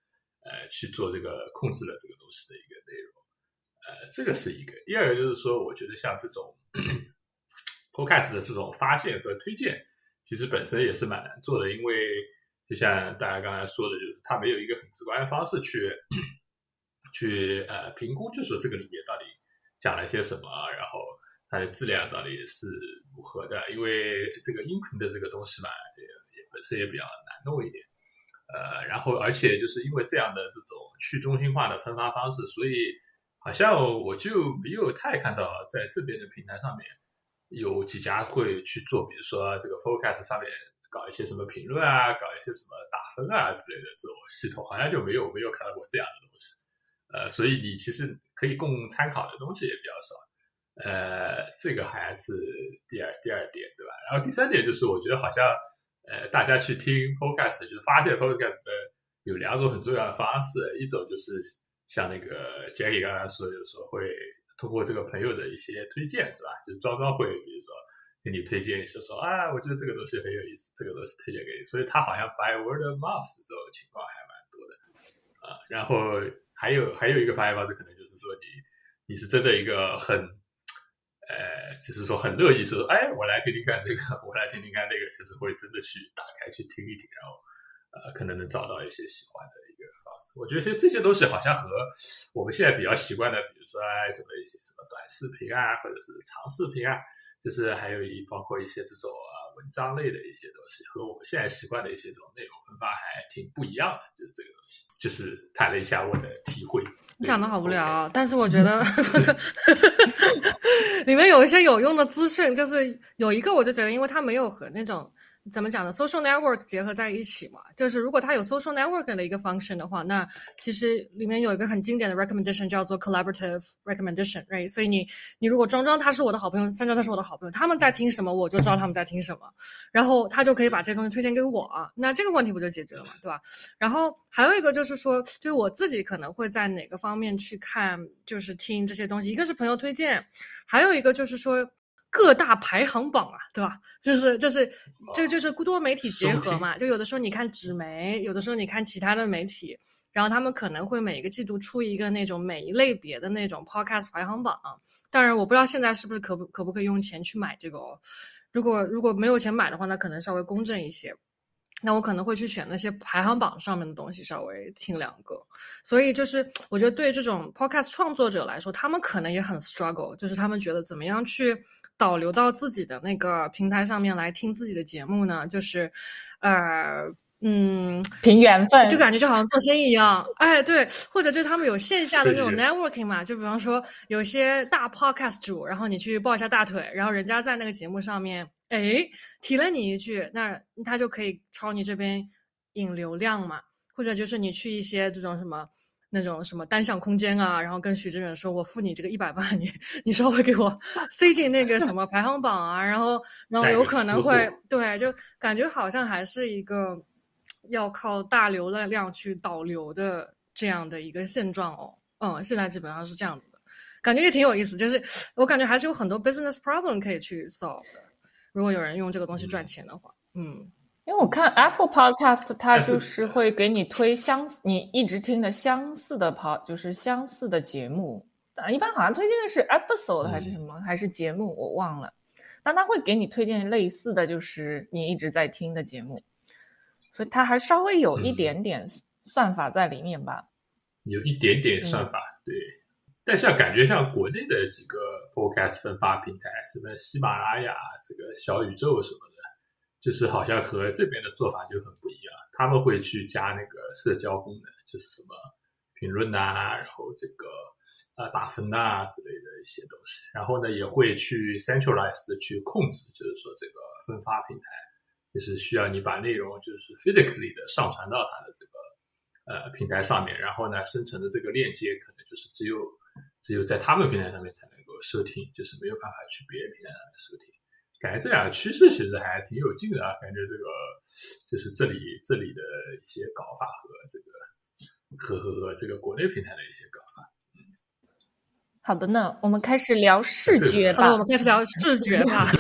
呃，去做这个控制的这个东西的一个内容，呃，这个是一个。第二个就是说，我觉得像这种 [coughs] podcast 的这种发现和推荐，其实本身也是蛮难做的，因为就像大家刚才说的，就是它没有一个很直观的方式去。[coughs] 去呃评估，就说这个里面到底讲了些什么，然后它的质量到底是如何的？因为这个音频的这个东西嘛，也也本身也比较难弄一点。呃，然后而且就是因为这样的这种去中心化的分发方式，所以好像我就没有太看到在这边的平台上面有几家会去做，比如说这个 Podcast 上面搞一些什么评论啊，搞一些什么打分啊之类的这种系统，好像就没有没有看到过这样的东西。呃，所以你其实可以供参考的东西也比较少，呃，这个还是第二第二点，对吧？然后第三点就是，我觉得好像，呃，大家去听 podcast，就是发现 podcast 的有两种很重要的方式，一种就是像那个 Jackie 刚刚说，有时候会通过这个朋友的一些推荐，是吧？就是庄庄会比如说给你推荐，就说啊，我觉得这个东西很有意思，这个东西推荐给你，所以他好像 by word of mouth 这种情况还蛮多的，啊，然后。还有还有一个发现方式，可能就是说你你是真的一个很，呃，就是说很乐意说，哎，我来听听看这个，我来听听看那个，就是会真的去打开去听一听，然后呃，可能能找到一些喜欢的我觉得这这些东西好像和我们现在比较习惯的，比如说什么一些什么短视频啊，或者是长视频啊，就是还有一包括一些这种啊文章类的一些东西，和我们现在习惯的一些这种内容分发还挺不一样的，就是这个东西。就是谈了一下我的体会。你讲的好无聊，但是我 [laughs] 觉得就是 [laughs] 里面有一些有用的资讯，就是有一个我就觉得，因为它没有和那种。怎么讲呢？social network 结合在一起嘛，就是如果它有 social network 的一个 function 的话，那其实里面有一个很经典的 recommendation 叫做 collaborative recommendation，right？所以你你如果庄庄他是我的好朋友，三庄他是我的好朋友，他们在听什么，我就知道他们在听什么，然后他就可以把这些东西推荐给我，那这个问题不就解决了嘛，对吧？然后还有一个就是说，就是我自己可能会在哪个方面去看，就是听这些东西，一个是朋友推荐，还有一个就是说。各大排行榜啊，对吧？就是就是，这就是多媒体结合嘛。就有的时候你看纸媒，有的时候你看其他的媒体，然后他们可能会每个季度出一个那种每一类别的那种 podcast 排行榜。当然，我不知道现在是不是可不可不可以用钱去买这个哦。如果如果没有钱买的话，那可能稍微公正一些。那我可能会去选那些排行榜上面的东西，稍微听两个。所以就是我觉得对这种 podcast 创作者来说，他们可能也很 struggle，就是他们觉得怎么样去。导流到自己的那个平台上面来听自己的节目呢，就是，呃，嗯，凭缘分，就感觉就好像做生意一样，哎，对，或者就他们有线下的那种 networking 嘛，就比方说有些大 podcast 主，然后你去抱一下大腿，然后人家在那个节目上面，哎，提了你一句，那他就可以朝你这边引流量嘛，或者就是你去一些这种什么。那种什么单向空间啊，然后跟许志远说：“我付你这个一百万，你你稍微给我塞进那个什么排行榜啊。”然后，然后有可能会对，就感觉好像还是一个要靠大流量去导流的这样的一个现状哦。嗯，现在基本上是这样子的，感觉也挺有意思。就是我感觉还是有很多 business problem 可以去 solve 的，如果有人用这个东西赚钱的话，嗯。因为我看 Apple Podcast，它就是会给你推相你一直听的相似的 pod，就是相似的节目。啊，一般好像推荐的是 episode 还是什么，还是节目，我忘了。但他会给你推荐类似的就是你一直在听的节目，所以它还稍微有一点点算法在里面吧，有一点点算法，对。但像感觉像国内的几个 Podcast 分发平台，什么喜马拉雅、这个小宇宙什么的，就是好像和这边的做法就很不一样。他们会去加那个社交功能，就是什么评论呐，然后这个呃打分呐之类的一些东西。然后呢，也会去 centralized 去控制，就是说这个分发平台，就是需要你把内容就是 physically 的上传到它的这个呃平台上面，然后呢，生成的这个链接可能就是只有。只有在他们平台上面才能够收听，就是没有办法去别的平台上面收听。感觉这两个趋势其实还挺有劲的啊！感觉这个就是这里这里的一些搞法和这个和和和这个国内平台的一些搞法。嗯，好的呢，我们开始聊视觉吧。[laughs] 我们开始聊视觉吧。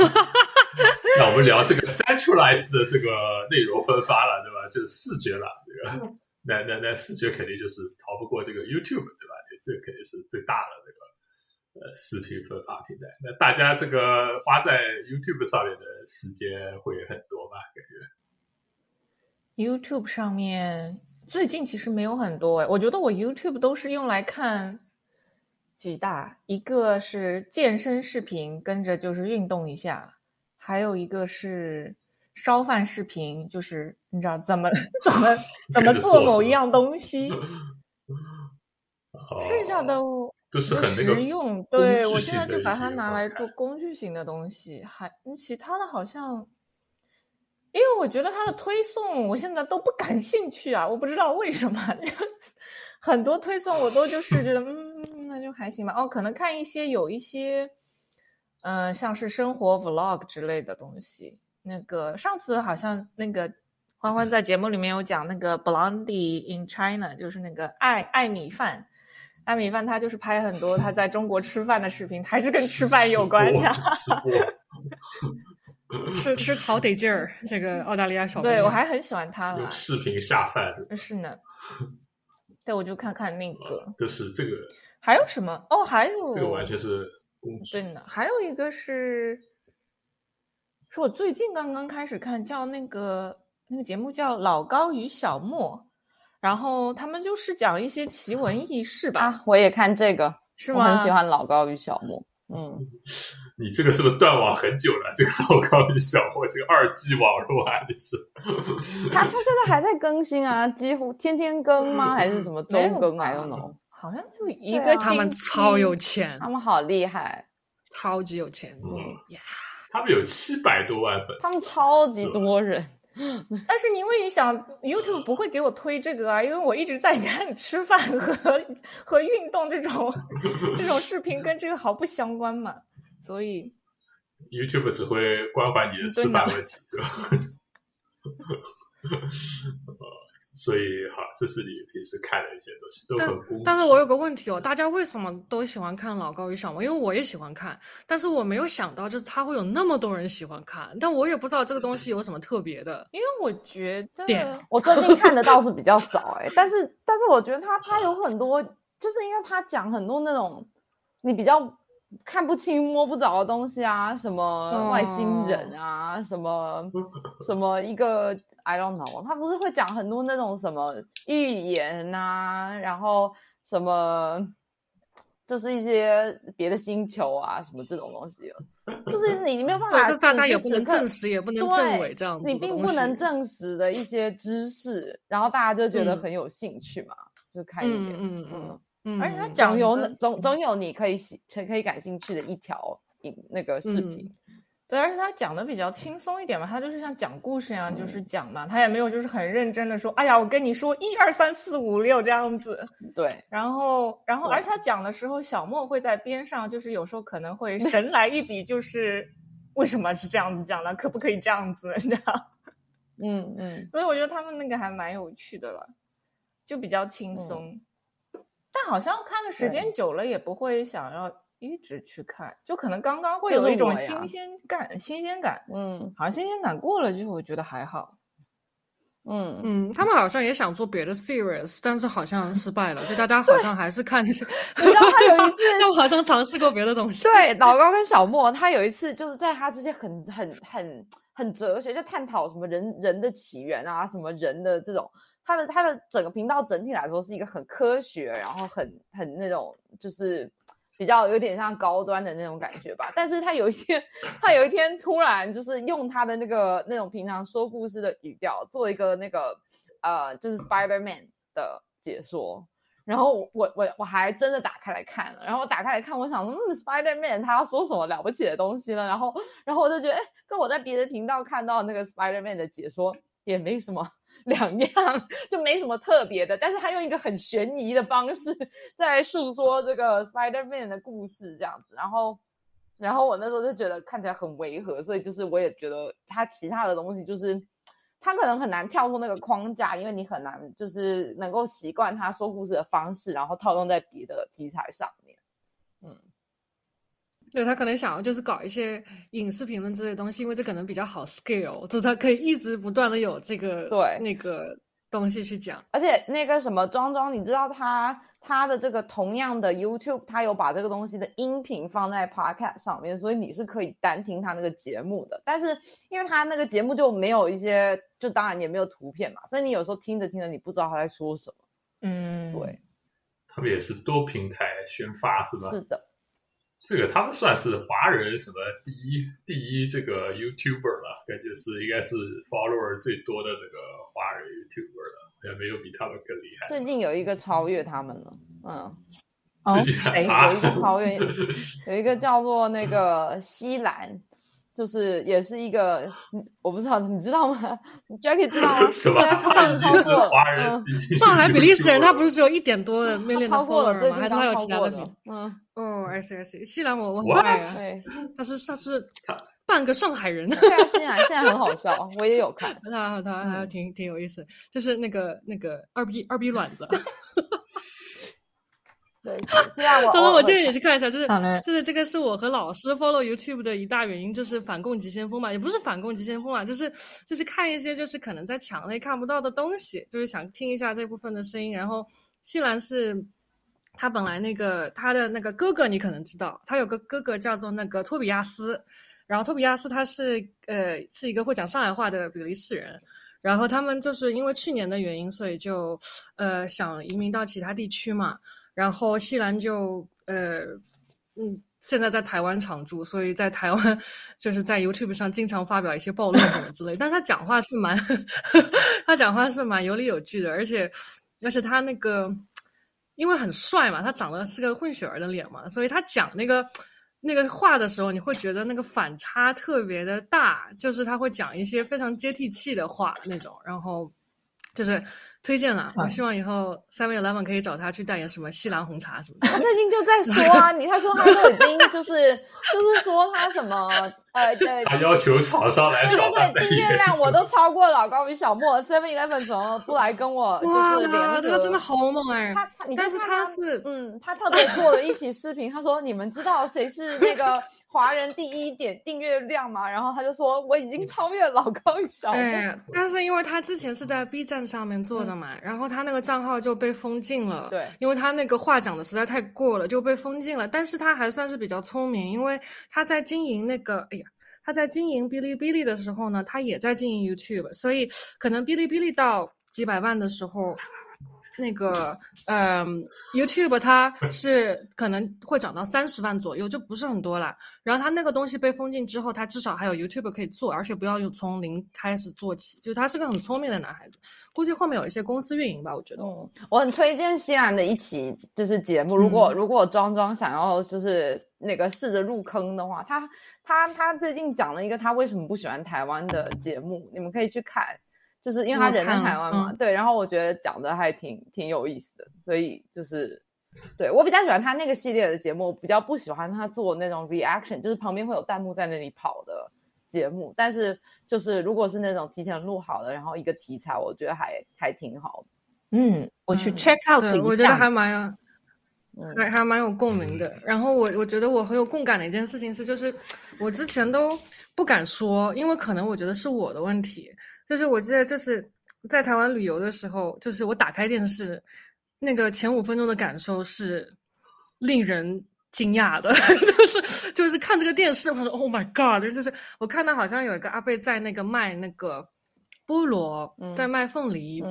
那我们聊这个 centralized 的这个内容分发了，对吧？就是视觉了，这个那那那视觉肯定就是逃不过这个 YouTube，对吧？这肯定是最大的这个呃视频分发平台。那大家这个花在 YouTube 上面的时间会很多吧？感觉 YouTube 上面最近其实没有很多哎，我觉得我 YouTube 都是用来看几大，一个是健身视频，跟着就是运动一下；还有一个是烧饭视频，就是你知道怎么怎么 [laughs] 怎么做某一样东西。[laughs] 剩下的都是很实用，对我现在就把它拿来做工具型的东西。还其他的好像，因为我觉得它的推送我现在都不感兴趣啊，我不知道为什么。[laughs] 很多推送我都就是觉得，嗯，那就还行吧。哦，可能看一些有一些，嗯，像是生活 vlog 之类的东西。那个上次好像那个欢欢在节目里面有讲那个 Blondie in China，就是那个爱爱米饭。艾米饭他就是拍很多他在中国吃饭的视频，还是跟吃饭有关的。吃 [laughs] [laughs] 吃好得劲儿，这个澳大利亚小对我还很喜欢他了。视频下饭是呢。[laughs] 对，我就看看那个。就是这个。还有什么？哦，还有这个完全是对呢。还有一个是，是我最近刚刚开始看，叫那个那个节目叫老高与小莫。然后他们就是讲一些奇闻异事吧。啊，我也看这个，是吗？很喜欢老高与小莫。嗯，[laughs] 你这个是不是断网很久了？这个老高与小莫这个二 G 网络啊，这是。他 [laughs] 他现在还在更新啊，几乎天天更吗？还是什么周更？还有呢？好像就一个。他们超有钱，他们好厉害，超级有钱。嗯呀，他们有七百多万粉丝，他们超级多人。[laughs] 但是因为你想，YouTube 不会给我推这个啊，因为我一直在看吃饭和和运动这种 [laughs] 这种视频，跟这个毫不相关嘛，所以 YouTube 只会关怀你的吃饭问题，对吧？所以，哈，这是你平时看的一些东西，都很公。但是我有个问题哦，大家为什么都喜欢看老高与小莫？因为我也喜欢看，但是我没有想到，就是他会有那么多人喜欢看。但我也不知道这个东西有什么特别的。[laughs] 因为我觉得，我最近看的倒是比较少哎，但是，但是我觉得他他有很多，就是因为他讲很多那种你比较。看不清摸不着的东西啊，什么外星人啊，什么什么一个 I don't know，他不是会讲很多那种什么预言啊，然后什么就是一些别的星球啊，什么这种东西，就是你你没有办法，就大家也不能证实，也不能证伪这样子，你并不能证实的一些知识，然后大家就觉得很有兴趣嘛，就看一点，嗯嗯。嗯，而且他讲有总总有你可以喜可以感兴趣的一条影那个视频，对，而且他讲的比较轻松一点嘛，他就是像讲故事一样，就是讲嘛，他也没有就是很认真的说，哎呀，我跟你说一二三四五六这样子，[laughs] 对，然后然后而且他讲的时候，小莫会在边上，就是有时候可能会 [laughs] 神来一笔，就是为什么是这样子讲的，可不可以这样子，你知道？嗯嗯，所以我觉得他们那个还蛮有趣的了，就比较轻松。但好像看的时间久了，也不会想要一直去看，就可能刚刚会有一种新鲜感，新鲜感。嗯，好像新鲜感过了，就我觉得还好。嗯嗯，他们好像也想做别的 series，但是好像失败了。就大家好像还是看那些。你知道他有一次，[laughs] 他们好像尝试过别的东西。对，老高跟小莫，他有一次就是在他这些很很很很哲学，就探讨什么人人的起源啊，什么人的这种，他的他的整个频道整体来说是一个很科学，然后很很那种就是。比较有点像高端的那种感觉吧，但是他有一天，他有一天突然就是用他的那个那种平常说故事的语调，做一个那个呃，就是 Spider Man 的解说，然后我我我还真的打开来看了，然后我打开来看，我想，嗯，Spider Man 他说什么了不起的东西呢？然后然后我就觉得，哎，跟我在别的频道看到那个 Spider Man 的解说也没什么。两样就没什么特别的，但是他用一个很悬疑的方式在诉说这个 Spider Man 的故事，这样子。然后，然后我那时候就觉得看起来很违和，所以就是我也觉得他其他的东西就是他可能很难跳出那个框架，因为你很难就是能够习惯他说故事的方式，然后套用在别的题材上面。嗯。对他可能想要就是搞一些影视评论之类的东西，因为这可能比较好 scale，就是他可以一直不断的有这个对那个东西去讲。而且那个什么庄庄，你知道他他的这个同样的 YouTube，他有把这个东西的音频放在 Podcast 上面，所以你是可以单听他那个节目的。但是因为他那个节目就没有一些，就当然也没有图片嘛，所以你有时候听着听着，你不知道他在说什么。嗯，对。他们也是多平台宣发是吧？是的。这个他们算是华人什么第一第一这个 YouTuber 了，感觉是应该是 follower 最多的这个华人 YouTuber 了，好像没有比他们更厉害。最近有一个超越他们了，嗯，最近谁有一个超越？有一个叫做那个西兰。就是也是一个，我不知道，你知道吗？Jackie 知道吗？[laughs] 什么？他超过了。上海比利时人，他不是只有一点多的 million 超过了，最近还是还有其他的？嗯，哦，I see I see。西兰我我很爱啊，他是他是 [laughs] 半个上海人。对啊，现在现在很好笑，我也有看，[laughs] 他他他挺挺有意思，就是那个那个二逼二逼卵子。对，希望我。[laughs] 我建议你去看一下，就是就是这个是我和老师 follow YouTube 的一大原因，就是反共急先锋嘛，也不是反共急先锋啊，就是就是看一些就是可能在墙内看不到的东西，就是想听一下这部分的声音。然后西兰是，他本来那个他的那个哥哥你可能知道，他有个哥哥叫做那个托比亚斯，然后托比亚斯他是呃是一个会讲上海话的比利时人，然后他们就是因为去年的原因，所以就呃想移民到其他地区嘛。然后西兰就呃嗯，现在在台湾常住，所以在台湾就是在 YouTube 上经常发表一些暴论什么之类。但他讲话是蛮，[laughs] 他讲话是蛮有理有据的，而且而且他那个因为很帅嘛，他长得是个混血儿的脸嘛，所以他讲那个那个话的时候，你会觉得那个反差特别的大，就是他会讲一些非常接地气的话那种，然后就是。推荐了，我希望以后 Seven Eleven 可以找他去代言什么西兰红茶什么的。[laughs] 他最近就在说啊，[laughs] 你他说他都已经就是就是说他什么呃对，他要求厂商来对对对，订阅量我都超过老高与小莫，Seven Eleven 怎么不来跟我就是联合？他真的好猛哎！他他但是他是嗯，他特别做了一期视频，他说你们知道谁是那个华人第一点订阅量吗？然后他就说我已经超越老高与小莫。对，但是因为他之前是在 B 站上面做的。嘛，然后他那个账号就被封禁了，对，因为他那个话讲的实在太过了，就被封禁了。但是他还算是比较聪明，因为他在经营那个，哎呀，他在经营哔哩哔哩的时候呢，他也在经营 YouTube，所以可能哔哩哔哩到几百万的时候。那个，嗯，YouTube 它是可能会涨到三十万左右，就不是很多了。然后它那个东西被封禁之后，它至少还有 YouTube 可以做，而且不要用从零开始做起。就他是个很聪明的男孩子，估计后面有一些公司运营吧，我觉得。嗯，我很推荐西安的一期就是节目，如果如果庄庄想要就是那个试着入坑的话，他他他最近讲了一个他为什么不喜欢台湾的节目，你们可以去看。就是因为他人在台湾嘛，对，然后我觉得讲的还挺挺有意思的，所以就是对我比较喜欢他那个系列的节目，我比较不喜欢他做那种 reaction，就是旁边会有弹幕在那里跑的节目。但是就是如果是那种提前录好的，然后一个题材，我觉得还还挺好的。嗯，我去 check out，我觉得还蛮有，还还蛮有共鸣的。然后我我觉得我很有共感的一件事情是，就是我之前都不敢说，因为可能我觉得是我的问题。就是我记得，就是在台湾旅游的时候，就是我打开电视，那个前五分钟的感受是令人惊讶的，[laughs] 就是就是看这个电视，我说 Oh my God！就是我看到好像有一个阿贝在那个卖那个菠萝，在卖凤梨，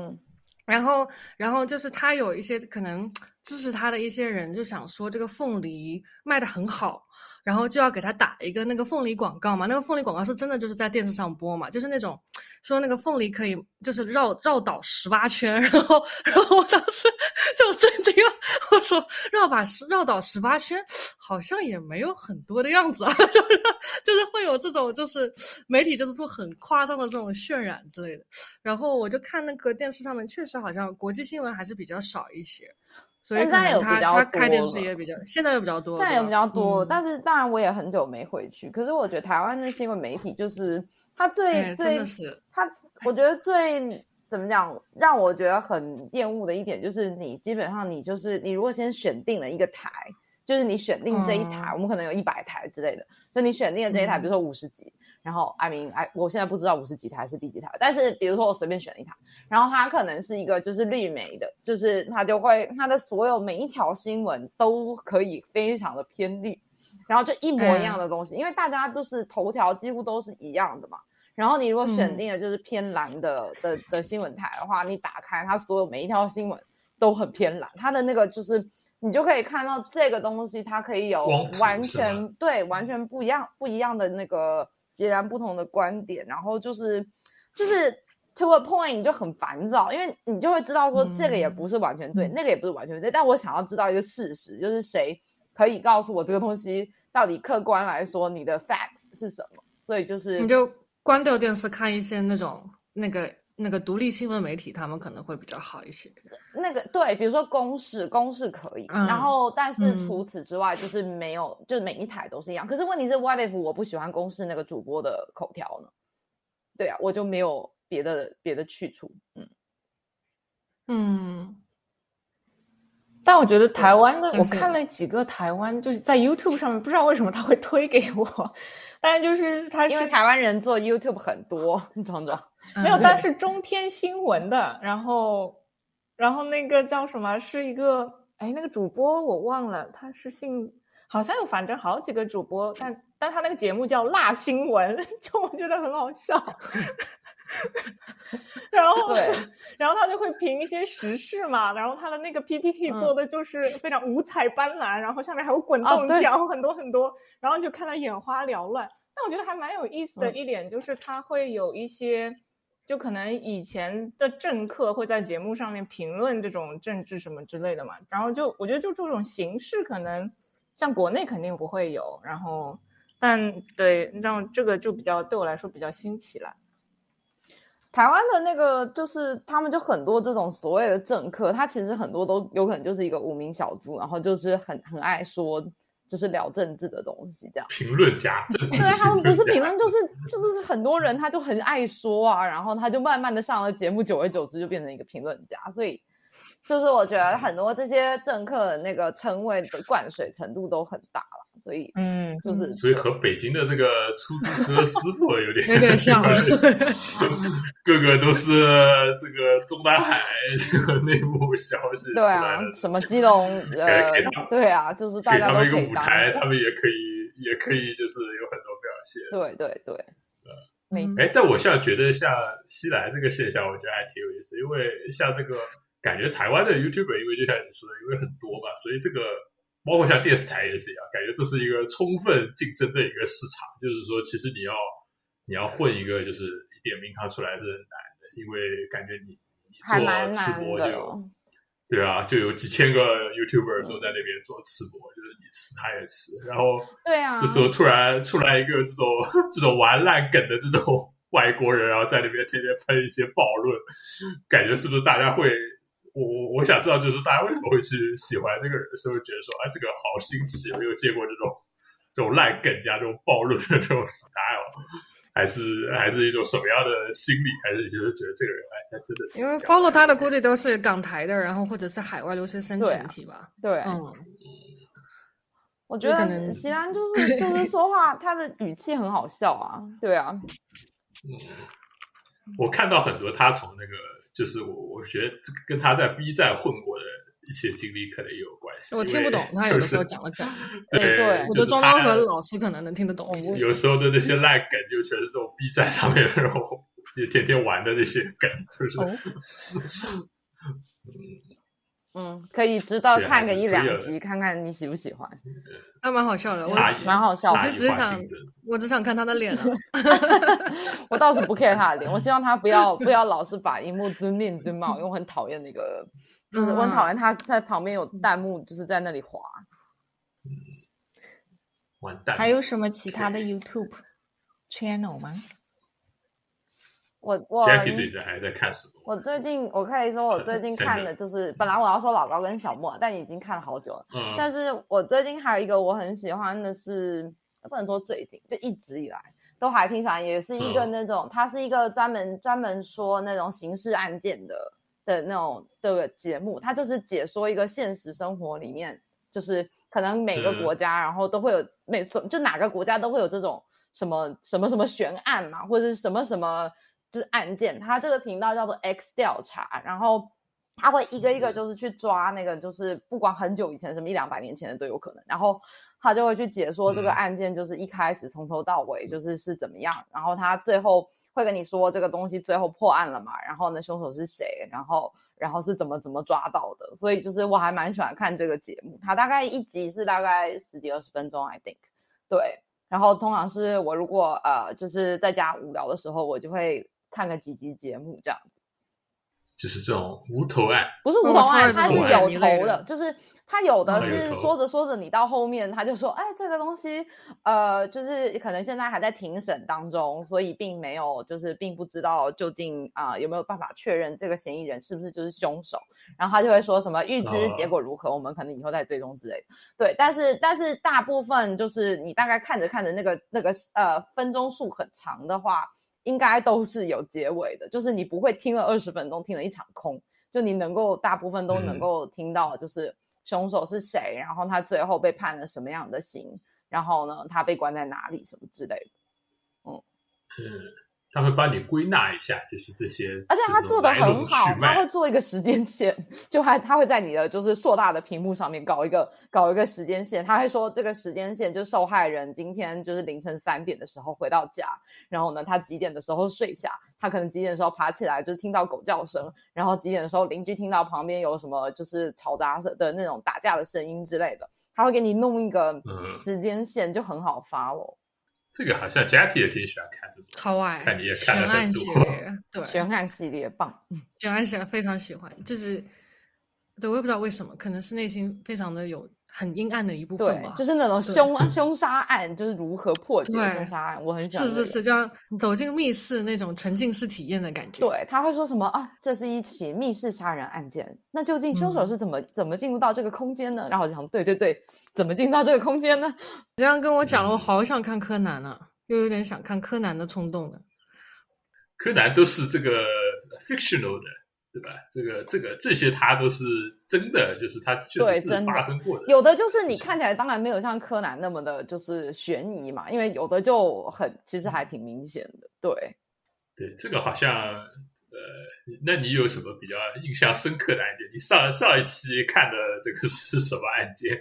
然后然后就是他有一些可能支持他的一些人就想说这个凤梨卖的很好。然后就要给他打一个那个凤梨广告嘛，那个凤梨广告是真的就是在电视上播嘛，就是那种说那个凤梨可以就是绕绕岛十八圈，然后然后我当时 [laughs] 就震惊了，我说绕把十绕岛十八圈好像也没有很多的样子啊，[laughs] 就是就是会有这种就是媒体就是做很夸张的这种渲染之类的，然后我就看那个电视上面确实好像国际新闻还是比较少一些。现在有比较多，开电视也比较，现在有比较多，现在有比较多。但是当然我也很久没回去，可是我觉得台湾的新闻媒体就是它最最，它我觉得最怎么讲，让我觉得很厌恶的一点就是你基本上你就是你如果先选定了一个台，就是你选定这一台，我们可能有一百台之类的，就你选定了这一台，比如说五十集。然后，I mean，哎，我现在不知道五十几台是第几台，但是比如说我随便选一台，然后它可能是一个就是绿媒的，就是它就会它的所有每一条新闻都可以非常的偏绿，然后就一模一样的东西，因为大家都是头条几乎都是一样的嘛。然后你如果选定了就是偏蓝的的的新闻台的话，你打开它所有每一条新闻都很偏蓝，它的那个就是你就可以看到这个东西它可以有完全对完全不一样不一样的那个。截然不同的观点，然后就是就是 to a point 你就很烦躁，因为你就会知道说这个也不是完全对，那个也不是完全对，但我想要知道一个事实，就是谁可以告诉我这个东西到底客观来说你的 facts 是什么？所以就是你就关掉电视看一些那种那个。那个独立新闻媒体，他们可能会比较好一些。那个对，比如说公示，公示可以，然后但是除此之外，就是没有，就是每一台都是一样。可是问题是，What if 我不喜欢公示那个主播的口条呢？对啊，我就没有别的别的去处。嗯嗯。但我觉得台湾的，我看了几个台湾，就是在 YouTube 上面，不知道为什么他会推给我，[laughs] 但是就是他是因为台湾人做 YouTube 很多，你知道没有，但是中天新闻的，然后，然后那个叫什么，是一个，哎，那个主播我忘了，他是姓，好像有，反正好几个主播，但但他那个节目叫辣新闻，[laughs] 就我觉得很好笑。[laughs] 然后，然后他就会评一些时事嘛，然后他的那个 PPT 做的就是非常五彩斑斓，然后下面还有滚动条，很多很多，然后就看他眼花缭乱。但我觉得还蛮有意思的一点就是他会有一些。就可能以前的政客会在节目上面评论这种政治什么之类的嘛，然后就我觉得就这种形式可能像国内肯定不会有，然后但对你知道这个就比较对我来说比较新奇了。台湾的那个就是他们就很多这种所谓的政客，他其实很多都有可能就是一个无名小卒，然后就是很很爱说。就是聊政治的东西，这样。评论家，对他们不是评论，就是就是很多人他就很爱说啊，然后他就慢慢的上了节目，久而久之就变成一个评论家，所以就是我觉得很多这些政客的那个称谓的灌水程度都很大了。所以，嗯，就是所以和北京的这个出租车师傅有点有点像，[laughs] 个个都是这个中南海这个内幕消息。对啊，什么基隆呃，对啊，就是大家都可以一个舞台，他们也可以也可以就是有很多表现。对对对，没哎，但我现在觉得像西来这个现象，我觉得还挺有意思，因为像这个感觉台湾的 YouTuber，因为就像你说的，因为很多嘛，所以这个。包括像电视台也是一样，感觉这是一个充分竞争的一个市场。就是说，其实你要你要混一个，就是一点名堂出来是很难的，因为感觉你你做吃播就对啊，就有几千个 YouTuber 都在那边做吃播，就是你吃他也吃。然后对啊，这时候突然出来一个这种这种玩烂梗的这种外国人，然后在那边天天喷一些暴论，感觉是不是大家会？我我我想知道，就是大家为什么会去喜欢这个人？是不是觉得说，哎，这个好新奇，没有见过这种这种烂梗加这种暴露的这种 style，还是还是一种什么样的心理？还是就是觉得这个人，哎，他真的是因为 follow 他的估计都是港台的，然后或者是海外留学生群体吧？对，嗯，我觉得西安 [laughs] 就是就是说话，他的语气很好笑啊，对啊。嗯我看到很多他从那个，就是我我觉得这个跟他在 B 站混过的一些经历可能也有关系。我听不懂他有的时候讲的梗，对对，我觉得庄庄和老师可能能听得懂。有时候的那些烂梗就全是这种 B 站上面然后就天天玩的那些梗，就是。[laughs] 嗯，可以知道看个一两集，看看你喜不喜欢。还蛮好笑的，我蛮好笑的。我是只想，我只想看他的脸啊。[laughs] 我倒是不 care 他的脸，我希望他不要 [laughs] 不要老是把荧幕尊面尊貌，因为我很讨厌那个，就是我很讨厌他在旁边有弹幕，就是在那里滑。完蛋。还有什么其他的 YouTube channel 吗？我我 Jackie 最近还在看什么？我最近我可以说，我最近看的就是，本来我要说老高跟小莫，但已经看了好久了。嗯。但是我最近还有一个我很喜欢的是，不能说最近，就一直以来都还挺喜欢，也是一个那种，它是一个专门专门说那种刑事案件的的那种的节目，它就是解说一个现实生活里面，就是可能每个国家，然后都会有每就哪个国家都会有这种什么什么什么悬案嘛，或者是什么什么。就是案件，他这个频道叫做 X 调查，然后他会一个一个就是去抓那个，就是不管很久以前，什么一两百年前的都有可能，然后他就会去解说这个案件，就是一开始从头到尾就是是怎么样，然后他最后会跟你说这个东西最后破案了嘛，然后呢凶手是谁，然后然后是怎么怎么抓到的，所以就是我还蛮喜欢看这个节目，它大概一集是大概十几二十分钟，I think，对，然后通常是我如果呃就是在家无聊的时候，我就会。看个几集节目这样子，就是这种无头案，不是无头案，它是有头的，就是它有的是说着说着，你到后面他就说，哎，这个东西，呃，就是可能现在还在庭审当中，所以并没有，就是并不知道究竟啊有没有办法确认这个嫌疑人是不是就是凶手，然后他就会说什么预知结果如何，我们可能以后再追踪之类的。对，但是但是大部分就是你大概看着看着那个那个呃分钟数很长的话。应该都是有结尾的，就是你不会听了二十分钟听了一场空，就你能够大部分都能够听到，就是凶手是谁，然后他最后被判了什么样的刑，然后呢，他被关在哪里什么之类的，嗯。他会帮你归纳一下，就是这些，而且他做的很好，他会做一个时间线，[laughs] 就还他会在你的就是硕大的屏幕上面搞一个搞一个时间线，他会说这个时间线就是受害人今天就是凌晨三点的时候回到家，然后呢他几点的时候睡下，他可能几点的时候爬起来就是听到狗叫声，然后几点的时候邻居听到旁边有什么就是嘈杂的那种打架的声音之类的，他会给你弄一个时间线，就很好发喽。这个好像 Jackie 也挺喜欢看这种，超爱看你也看悬案系列，对，悬案系列棒，悬案系列非常喜欢，就是对我也不知道为什么，可能是内心非常的有很阴暗的一部分嘛，就是那种凶 [laughs] 凶杀案，就是如何破解凶杀案，我很喜欢，是是是，就像走进密室那种沉浸式体验的感觉。对，他会说什么啊？这是一起密室杀人案件，那究竟凶手是怎么怎么进入到这个空间呢？然后我就想，对对对。怎么进到这个空间呢？[laughs] 这样跟我讲了，我好想看柯南啊，又有点想看柯南的冲动了。柯南都是这个 fictional 的，对吧？这个这个这些他都是真的，就是他确实是发生过的。有的就是你看起来当然没有像柯南那么的，就是悬疑嘛，因为有的就很其实还挺明显的。对，对，这个好像。呃，那你有什么比较印象深刻的案件？你上上一期看的这个是什么案件？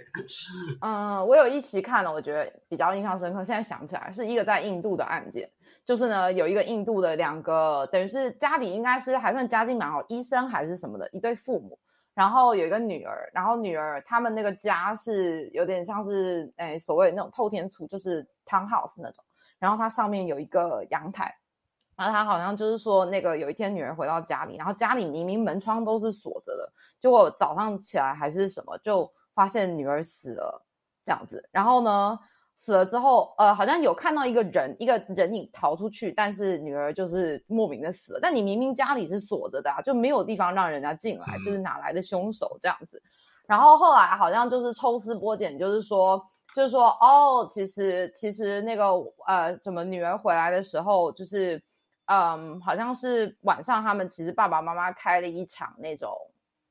嗯，[laughs] 我有一期看了，我觉得比较印象深刻。现在想起来，是一个在印度的案件，就是呢，有一个印度的两个，等于是家里应该是还算家境蛮好，医生还是什么的一对父母，然后有一个女儿，然后女儿他们那个家是有点像是诶所谓那种透天厝，就是 townhouse 那种，然后它上面有一个阳台。然后他好像就是说，那个有一天女儿回到家里，然后家里明明门窗都是锁着的，结果早上起来还是什么，就发现女儿死了这样子。然后呢，死了之后，呃，好像有看到一个人，一个人影逃出去，但是女儿就是莫名的死了。但你明明家里是锁着的啊，就没有地方让人家进来，就是哪来的凶手这样子？然后后来好像就是抽丝剥茧，就是说，就是说，哦，其实其实那个呃，什么女儿回来的时候就是。嗯，好像是晚上，他们其实爸爸妈妈开了一场那种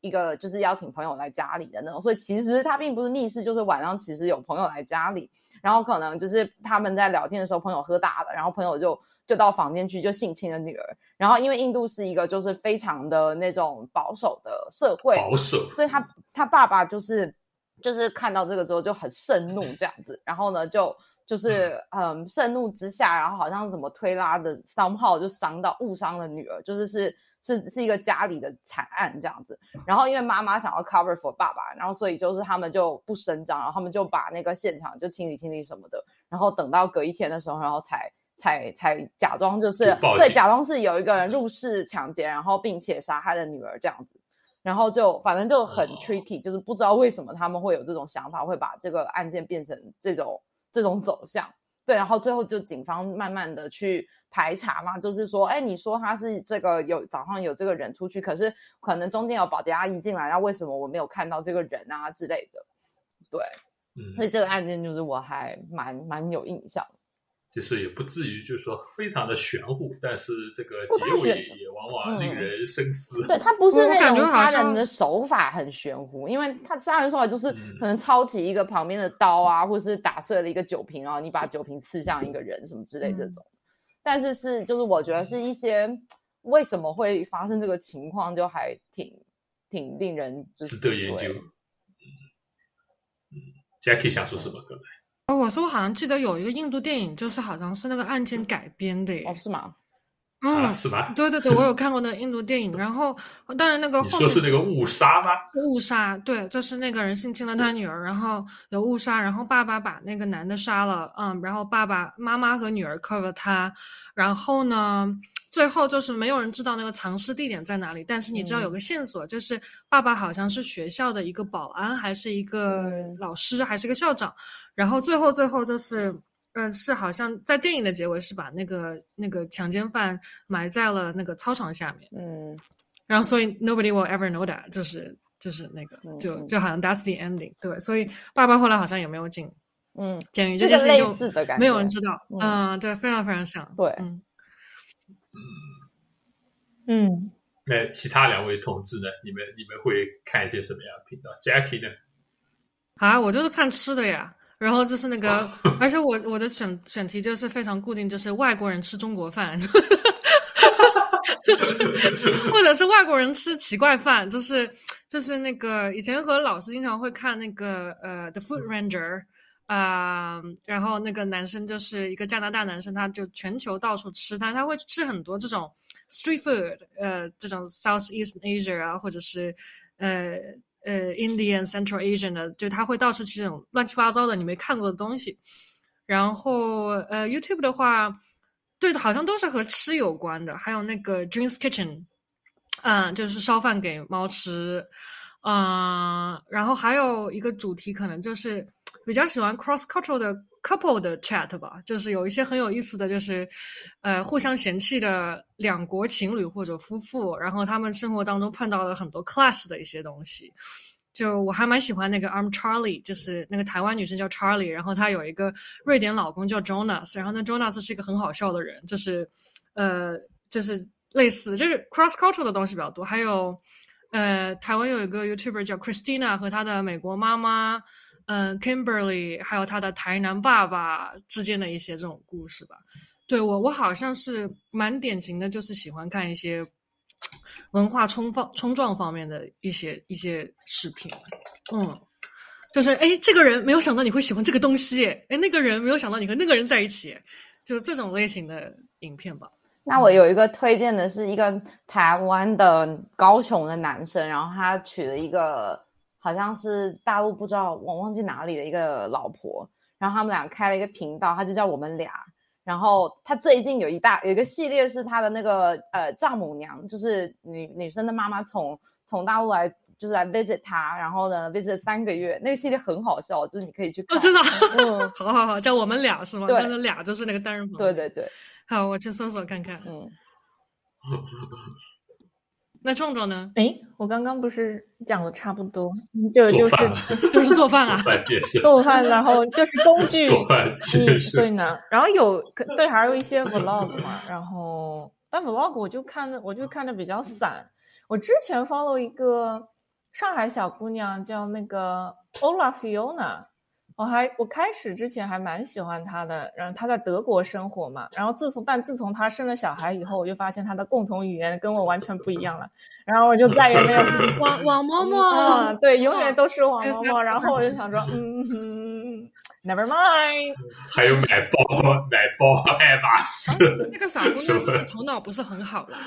一个，就是邀请朋友来家里的那种，所以其实他并不是密室，就是晚上其实有朋友来家里，然后可能就是他们在聊天的时候，朋友喝大了，然后朋友就就到房间去就性侵了女儿。然后因为印度是一个就是非常的那种保守的社会，保守，所以他他爸爸就是就是看到这个之后就很盛怒这样子，然后呢就就是嗯盛怒之下，然后好像什么推拉的商号就伤到误伤了女儿，就是是。是是一个家里的惨案这样子，然后因为妈妈想要 cover for 爸爸，然后所以就是他们就不声张，然后他们就把那个现场就清理清理什么的，然后等到隔一天的时候，然后才才才假装就是对，假装是有一个人入室抢劫，然后并且杀害了女儿这样子，然后就反正就很 tricky，就是不知道为什么他们会有这种想法，会把这个案件变成这种这种走向，对，然后最后就警方慢慢的去。排查嘛，就是说，哎，你说他是这个有早上有这个人出去，可是可能中间有保洁阿姨进来，然后为什么我没有看到这个人啊之类的？对，嗯，所以这个案件就是我还蛮蛮有印象。就是也不至于就是说非常的玄乎，但是这个结尾也往往令人深思。对他不是那种杀人的手法很玄乎，因为他杀人手法就是可能抄起一个旁边的刀啊，或者是打碎了一个酒瓶然后你把酒瓶刺向一个人什么之类这种。但是是就是我觉得是一些为什么会发生这个情况，就还挺挺令人值得研究。嗯，Jackie 想说什么？刚才哦，我说我好像记得有一个印度电影，就是好像是那个案件改编的，哦，是吗？嗯，是吧？对对对，我有 [laughs] 看过那印度电影，然后当然那个你说是那个误杀吗？误杀，对，就是那个人性侵了他女儿，然后有误杀，然后爸爸把那个男的杀了，嗯，然后爸爸妈妈和女儿 cover 他，然后呢，最后就是没有人知道那个藏尸地点在哪里，但是你知道有个线索，就是爸爸好像是学校的一个保安，还是一个老师，还是个校长，然后最后最后就是。嗯，是好像在电影的结尾是把那个那个强奸犯埋在了那个操场下面。嗯，然后所以 nobody will ever know that，就是就是那个就就好像 that's the ending。对，所以爸爸后来好像也没有进嗯监狱，这件事情就没有人知道。嗯，对，非常非常像。对，嗯嗯。那其他两位同志呢？你们你们会看一些什么样的频道？Jackie 呢？啊，我就是看吃的呀。然后就是那个，[laughs] 而且我我的选选题就是非常固定，就是外国人吃中国饭，[laughs] 或者是外国人吃奇怪饭，就是就是那个以前和老师经常会看那个呃《The Food Ranger》啊，然后那个男生就是一个加拿大男生，他就全球到处吃，他他会吃很多这种 street food，呃，这种 Southeast Asia 啊，或者是呃。呃，Indian Central Asian 的，就他会到处去这种乱七八糟的你没看过的东西。然后呃，YouTube 的话，对的，好像都是和吃有关的。还有那个 Dreams Kitchen，嗯，就是烧饭给猫吃。嗯，然后还有一个主题可能就是比较喜欢 cross cultural 的 couple 的 chat 吧，就是有一些很有意思的就是，呃，互相嫌弃的两国情侣或者夫妇，然后他们生活当中碰到了很多 clash 的一些东西。就我还蛮喜欢那个 I'm Charlie，就是那个台湾女生叫 Charlie，然后她有一个瑞典老公叫 Jonas，然后那 Jonas 是一个很好笑的人，就是呃，就是类似就是 cross cultural 的东西比较多，还有。呃，台湾有一个 YouTuber 叫 Christina，和她的美国妈妈，嗯，Kimberly，还有他的台南爸爸之间的一些这种故事吧。对我，我好像是蛮典型的，就是喜欢看一些 [tsk] 文化冲方冲撞方面的一些一些视频。嗯，就是哎，这个人没有想到你会喜欢这个东西，哎，那个人没有想到你和那个人在一起，就这种类型的影片吧。那我有一个推荐的是一个台湾的高雄的男生，然后他娶了一个好像是大陆不知道我忘记哪里的一个老婆，然后他们俩开了一个频道，他就叫我们俩。然后他最近有一大有一个系列是他的那个呃丈母娘，就是女女生的妈妈从从大陆来就是来 visit 他，然后呢 visit 三个月，那个系列很好笑，就是你可以去看。真的，嗯，[laughs] 好好好，叫我们俩是吗？对，那俩就是那个单人房。对对对。好，我去搜索看看。嗯，[laughs] 那壮壮呢？哎，我刚刚不是讲的差不多，就就是就是做饭啊，[laughs] 做饭，然后就是工 [laughs] 具，做饭对呢。然后有对，还有一些 vlog 嘛。然后但 vlog 我就看的，我就看的比较散。我之前 follow 一个上海小姑娘，叫那个 Ola Fiona。我还我开始之前还蛮喜欢他的，然后他在德国生活嘛，然后自从但自从他生了小孩以后，我就发现他的共同语言跟我完全不一样了，然后我就再也没有 [laughs] 王王嬷嬷啊，对，永远都是王嬷嬷，然后我就想说，嗯，Never mind，[laughs] 还有买包买包爱马仕，那个傻姑 [laughs] 娘就是头脑不是很好啦，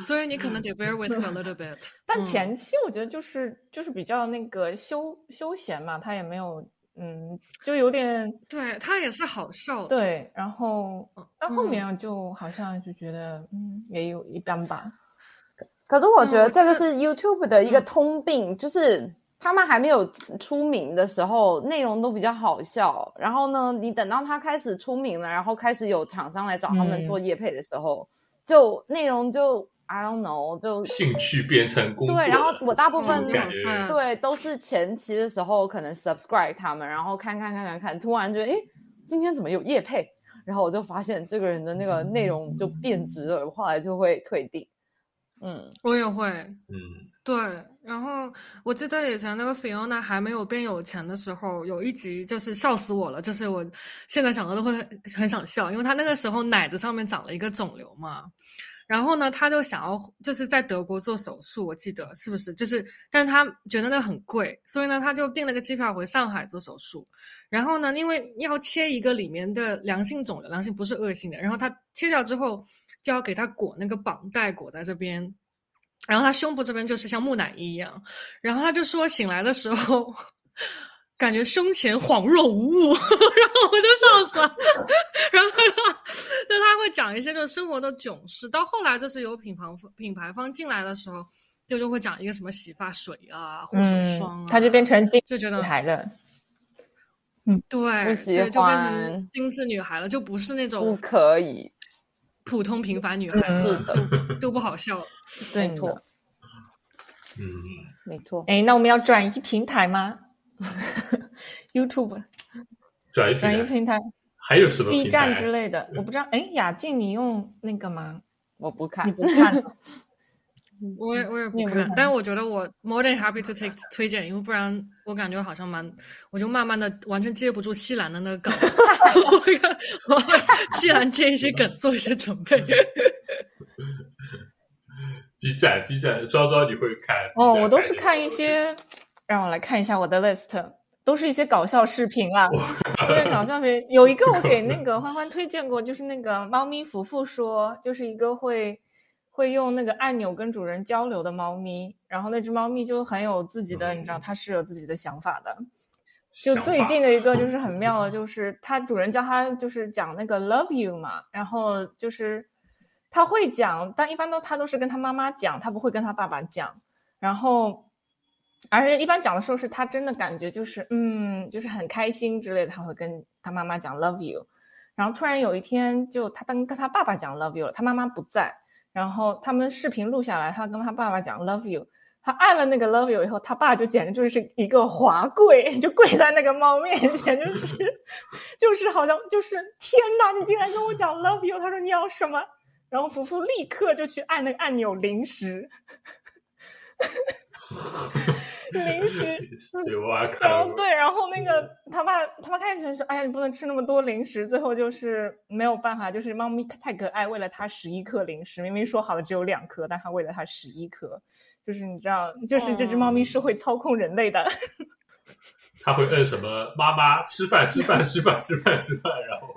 所以你可能得 bear with her a little bit，但前期我觉得就是就是比较那个休休闲嘛，他也没有。嗯，就有点，对他也是好笑，对，然后到后面就好像就觉得，嗯，也有一般吧。可是我觉得这个是 YouTube 的一个通病，就是他们还没有出名的时候，内容都比较好笑。然后呢，你等到他开始出名了，然后开始有厂商来找他们做业配的时候，就内容就。I don't know，就兴趣变成工作。对，然后我大部分对都是前期的时候可能 subscribe 他们，然后看看看看看，突然觉得哎，今天怎么有叶配？然后我就发现这个人的那个内容就变质了，后来就会退订。嗯，我也会。嗯，对。然后我记得以前那个 Fiona 还没有变有钱的时候，有一集就是笑死我了，就是我现在想到都会很想笑，因为他那个时候奶子上面长了一个肿瘤嘛。然后呢，他就想要就是在德国做手术，我记得是不是？就是，但是他觉得那很贵，所以呢，他就订了个机票回上海做手术。然后呢，因为要切一个里面的良性肿瘤，良性不是恶性的。然后他切掉之后，就要给他裹那个绑带，裹在这边。然后他胸部这边就是像木乃伊一样。然后他就说醒来的时候。感觉胸前恍若无物，[laughs] 然后我就笑死了。[laughs] 然后他说就他会讲一些就是生活的囧事，到后来就是有品牌品牌方进来的时候，就就会讲一个什么洗发水啊、护手霜啊，他就变成精就觉得女孩了。嗯，对，不喜欢就变成精致女孩了，就不是那种不可以普通平凡女孩，子就都不好笑。没错，嗯，没错。哎，那我们要转移平台吗？[laughs] YouTube 转移转移平台，还有什么 B 站之类的？我不知道。哎，雅静，你用那个吗？我不看，你不看。[laughs] 我也我也不看，但我觉得我 more than happy to take 推荐，因为不然我感觉好像蛮，我就慢慢的完全接不住西兰的那个梗。[laughs] 我我西兰接一些梗，做一些准备。[laughs] B 站 B 站，昭昭你会看？哦，我都是看一些。让我来看一下我的 list，都是一些搞笑视频啦。因为搞笑视频有一个我给那个欢欢推荐过，就是那个猫咪福福说，就是一个会会用那个按钮跟主人交流的猫咪，然后那只猫咪就很有自己的，你知道它是有自己的想法的。就最近的一个就是很妙的，就是它主人教它就是讲那个 love you 嘛，然后就是它会讲，但一般都它都是跟他妈妈讲，它不会跟他爸爸讲，然后。而且一般讲的时候是他真的感觉就是嗯，就是很开心之类的，他会跟他妈妈讲 love you，然后突然有一天就他当跟他爸爸讲 love you 了，他妈妈不在，然后他们视频录下来，他跟他爸爸讲 love you，他按了那个 love you 以后，他爸就简直就是一个滑跪，就跪在那个猫面前，就是 [laughs] 就是好像就是天哪，你竟然跟我讲 love you，他说你要什么？然后福福立刻就去按那个按钮零食。[laughs] 零食，然后对，然后那个他爸他爸开始说：“哎呀，你不能吃那么多零食。”最后就是没有办法，就是猫咪太可爱，喂了它十一颗零食。明明说好了只有两颗，但他喂了它十一颗。就是你知道，就是这只猫咪是会操控人类的。[laughs] 他会摁什么？妈妈吃饭，吃饭，吃饭，吃饭，吃饭，然后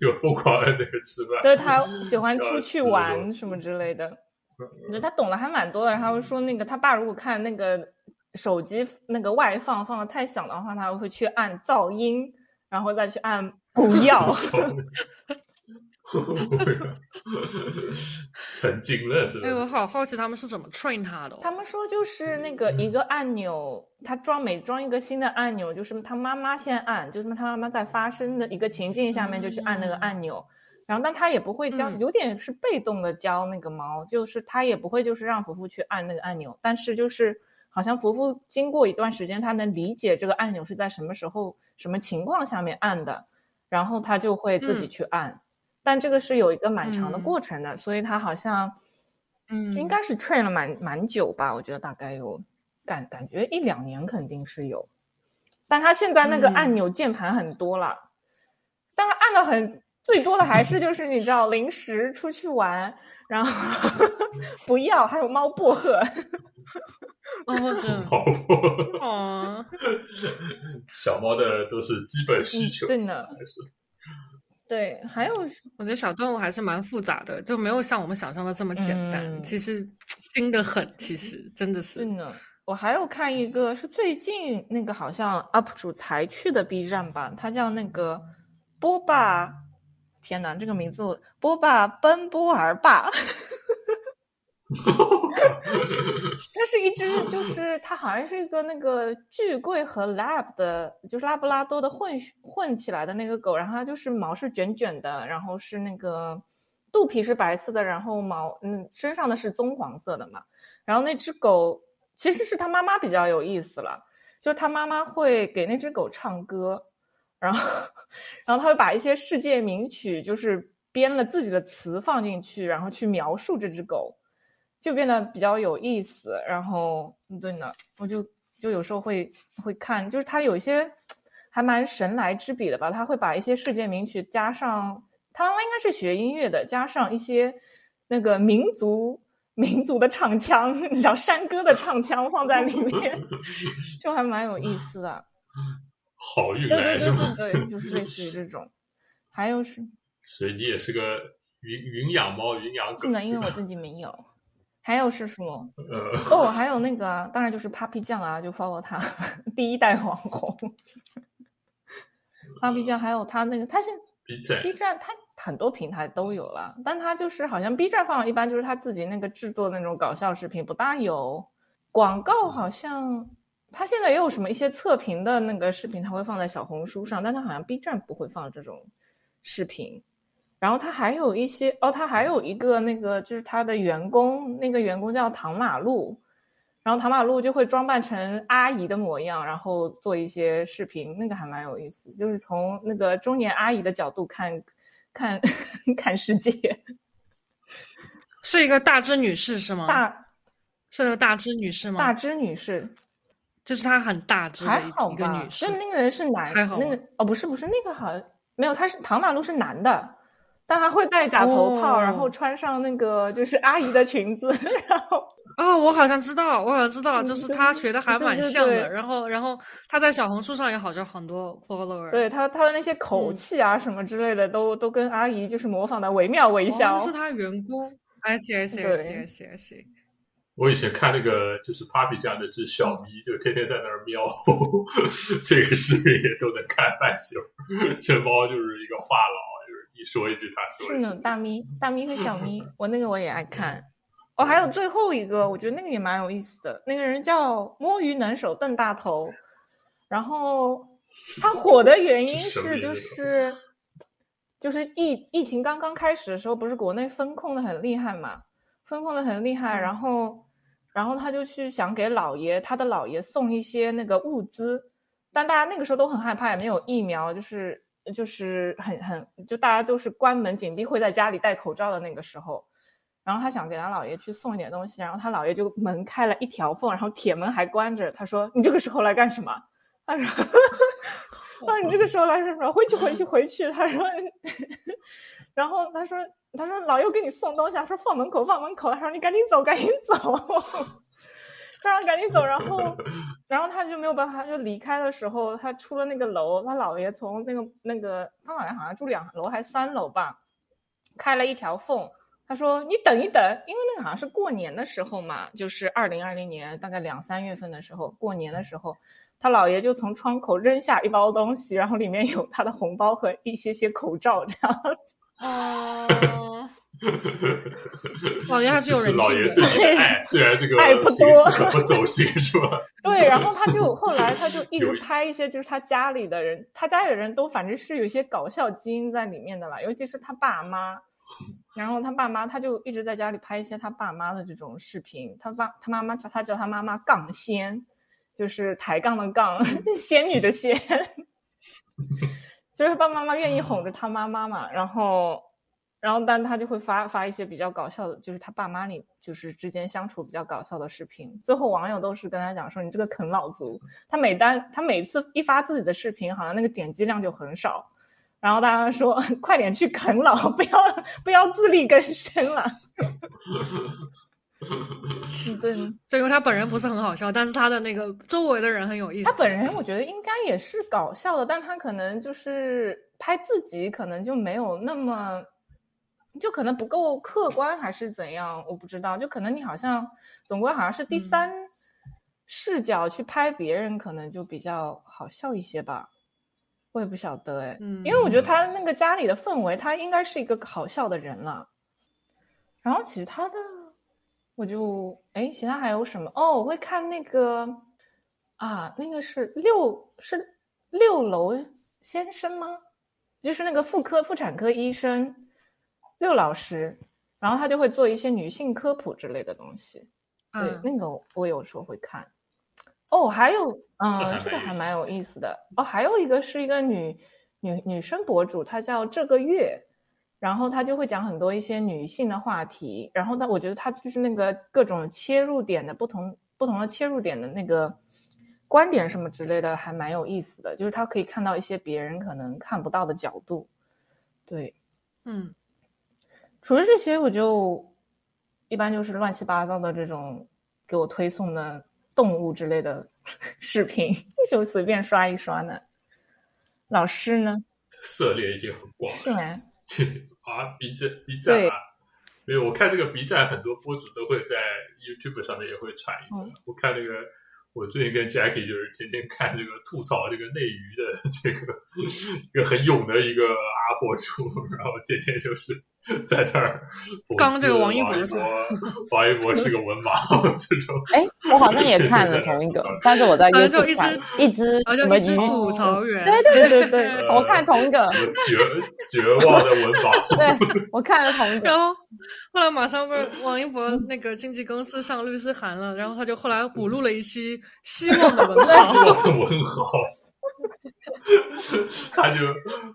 就疯狂摁那个吃饭。对它喜欢 [laughs] 出去玩什么之类的。我觉得他懂得还蛮多的，然后说那个他爸如果看那个手机那个外放放的太响的话，他会去按噪音，然后再去按不要。[laughs] 成精了是吧？哎，我好好奇他们是怎么 train 他的。他们说就是那个一个按钮，他装每装一个新的按钮，就是他妈妈先按，就是他妈妈在发生的一个情境下面就去按那个按钮。然后，但他也不会教，有点是被动的教那个猫，就是他也不会就是让福福去按那个按钮，但是就是好像福福经过一段时间，他能理解这个按钮是在什么时候、什么情况下面按的，然后他就会自己去按。但这个是有一个蛮长的过程的，所以他好像，嗯，应该是 train 了蛮蛮久吧，我觉得大概有感感觉一两年肯定是有。但他现在那个按钮键盘很多了，但他按的很最多的还是就是你知道临时出去玩，然后不要还有猫薄荷。哦，猫薄荷哦，小猫的都是基本需求，真的还是。对，还有，我觉得小动物还是蛮复杂的，就没有像我们想象的这么简单。其实精的很，其实真的是。真的，我还有看一个，是最近那个好像 UP 主才去的 B 站吧，他叫那个波霸，天哪，这个名字波霸奔波儿霸。[laughs] 它是一只，就是它好像是一个那个巨贵和 lab 的，就是拉布拉多的混混起来的那个狗，然后它就是毛是卷卷的，然后是那个肚皮是白色的，然后毛嗯身上的是棕黄色的嘛。然后那只狗其实是它妈妈比较有意思了，就是它妈妈会给那只狗唱歌，然后然后他会把一些世界名曲就是编了自己的词放进去，然后去描述这只狗。就变得比较有意思，然后对呢，我就就有时候会会看，就是他有一些还蛮神来之笔的吧，他会把一些世界名曲加上，他妈妈应该是学音乐的，加上一些那个民族民族的唱腔，你知道山歌的唱腔放在里面，[laughs] 就还蛮有意思的。好运来对对对对，就是类似于这 [laughs] 种。还有是，所以你也是个云云养猫、云养狗。是的，因为我自己没有。还有是什么？哦，[laughs] 还有那个，当然就是 Papi 酱啊，就 follow 他 [laughs] 第一代网红。Papi 酱还有他那个，他现 B 站，B 站他很多平台都有了，但他就是好像 B 站放一般就是他自己那个制作那种搞笑视频，不大有广告。好像他现在也有什么一些测评的那个视频，他会放在小红书上，但他好像 B 站不会放这种视频。然后他还有一些哦，他还有一个那个就是他的员工，那个员工叫唐马路，然后唐马路就会装扮成阿姨的模样，然后做一些视频，那个还蛮有意思，就是从那个中年阿姨的角度看，看 [laughs] 看世界。是一个大只女士是吗？大，是那个大只女士吗？大只女士，就是他很大只的一个女士。就那个人是男，那个哦不是不是那个好像没有，他是唐马路是男的。但他会戴假头套，然后穿上那个就是阿姨的裙子，[laughs] 然后哦，我好像知道，我好像知道，就是他学的还蛮像的。然后，然后他在小红书上也好像很多 follower。对他，他的那些口气啊什么之类的，都都跟阿姨就是模仿的惟妙惟肖。是他员工，I see I see I see I see I see。我以前看那个就是 Papi 家那只小咪，就天天在那儿喵，这个视频也都能看半宿。这猫就是一个话痨。就是你说一句，它说句是呢，大咪、大咪和小咪，[laughs] 我那个我也爱看。哦，还有最后一个，我觉得那个也蛮有意思的。那个人叫摸鱼能手邓大头，然后他火的原因是就是就是疫疫情刚刚开始的时候，不是国内风控的很厉害嘛，风控的很厉害，然后然后他就去想给老爷他的老爷送一些那个物资，但大家那个时候都很害怕，也没有疫苗，就是。就是很很，就大家都是关门紧闭，会在家里戴口罩的那个时候，然后他想给他姥爷去送一点东西，然后他姥爷就门开了一条缝，然后铁门还关着。他说：“你这个时候来干什么？”他说：[laughs] “他说你这个时候来什么？回去回去回去。”他说，然后他说：“他说老爷给你送东西，他说放门口放门口。他说你赶紧走赶紧走。”他说赶紧走，然后，然后他就没有办法，就离开的时候，他出了那个楼，他姥爷从那个那个，他姥爷好像住两楼还三楼吧，开了一条缝。他说：“你等一等，因为那个好像是过年的时候嘛，就是二零二零年大概两三月份的时候，过年的时候，他姥爷就从窗口扔下一包东西，然后里面有他的红包和一些些口罩这样子。”哦。老爷还是有人性的，爱 [laughs] 虽然这个爱不多，不走心是吧？[laughs] 对，然后他就 [laughs] 后来他就一直拍一些，就是他家里的人，他家里的人都反正是有一些搞笑基因在里面的啦，尤其是他爸妈。然后他爸妈他就一直在家里拍一些他爸妈的这种视频。他爸他妈妈叫他叫他妈妈杠仙，就是抬杠的杠，仙女的仙，就是他爸爸妈妈愿意哄着他妈妈嘛，然后。然后但他就会发发一些比较搞笑的，就是他爸妈里就是之间相处比较搞笑的视频。最后网友都是跟他讲说：“你这个啃老族。”他每单他每次一发自己的视频，好像那个点击量就很少。然后大家说：“ [laughs] 快点去啃老，不要不要自力更生了。[laughs] ” [laughs] 对，[laughs] 这个他本人不是很好笑，但是他的那个周围的人很有意思。他本人我觉得应该也是搞笑的，但他可能就是拍自己，可能就没有那么，就可能不够客观还是怎样，我不知道。就可能你好像总归好像是第三视角去拍别人，可能就比较好笑一些吧。我也不晓得哎，嗯，因为我觉得他那个家里的氛围，他应该是一个好笑的人了。然后其他的。我就哎，其他还有什么？哦，我会看那个啊，那个是六是六楼先生吗？就是那个妇科妇产科医生六老师，然后他就会做一些女性科普之类的东西。对，那个我有时候会看。哦，还有嗯，这个还蛮有意思的。哦，还有一个是一个女女女生博主，她叫这个月。然后他就会讲很多一些女性的话题，然后他我觉得他就是那个各种切入点的不同不同的切入点的那个观点什么之类的，还蛮有意思的。就是他可以看到一些别人可能看不到的角度。对，嗯，除了这些，我就一般就是乱七八糟的这种给我推送的动物之类的 [laughs] 视频，就随便刷一刷呢。老师呢？[laughs] 涉猎已经很广了。是吗？啊，B 站 B 站啊，没有，我看这个 B 站很多博主都会在 YouTube 上面也会传一个。我看那个，我最近跟 Jackie 就是天天看这个吐槽这个内娱的这个 [laughs] 一个很勇的一个阿婆主，[laughs] 然后天天就是。[laughs] 在这儿，[laughs] 刚这个王一博是王一博是个文盲，这种。哎，我好像也看了同一个，[laughs] 但是我在 YouTube 看一只什么鱼吐槽员，对对对对对，我看同一个绝绝望的文盲，对我看了同一个。然后后来马上被王一博那个经纪公司上律师函了，然后他就后来补录了一期希望的文豪，文豪。[laughs] 他就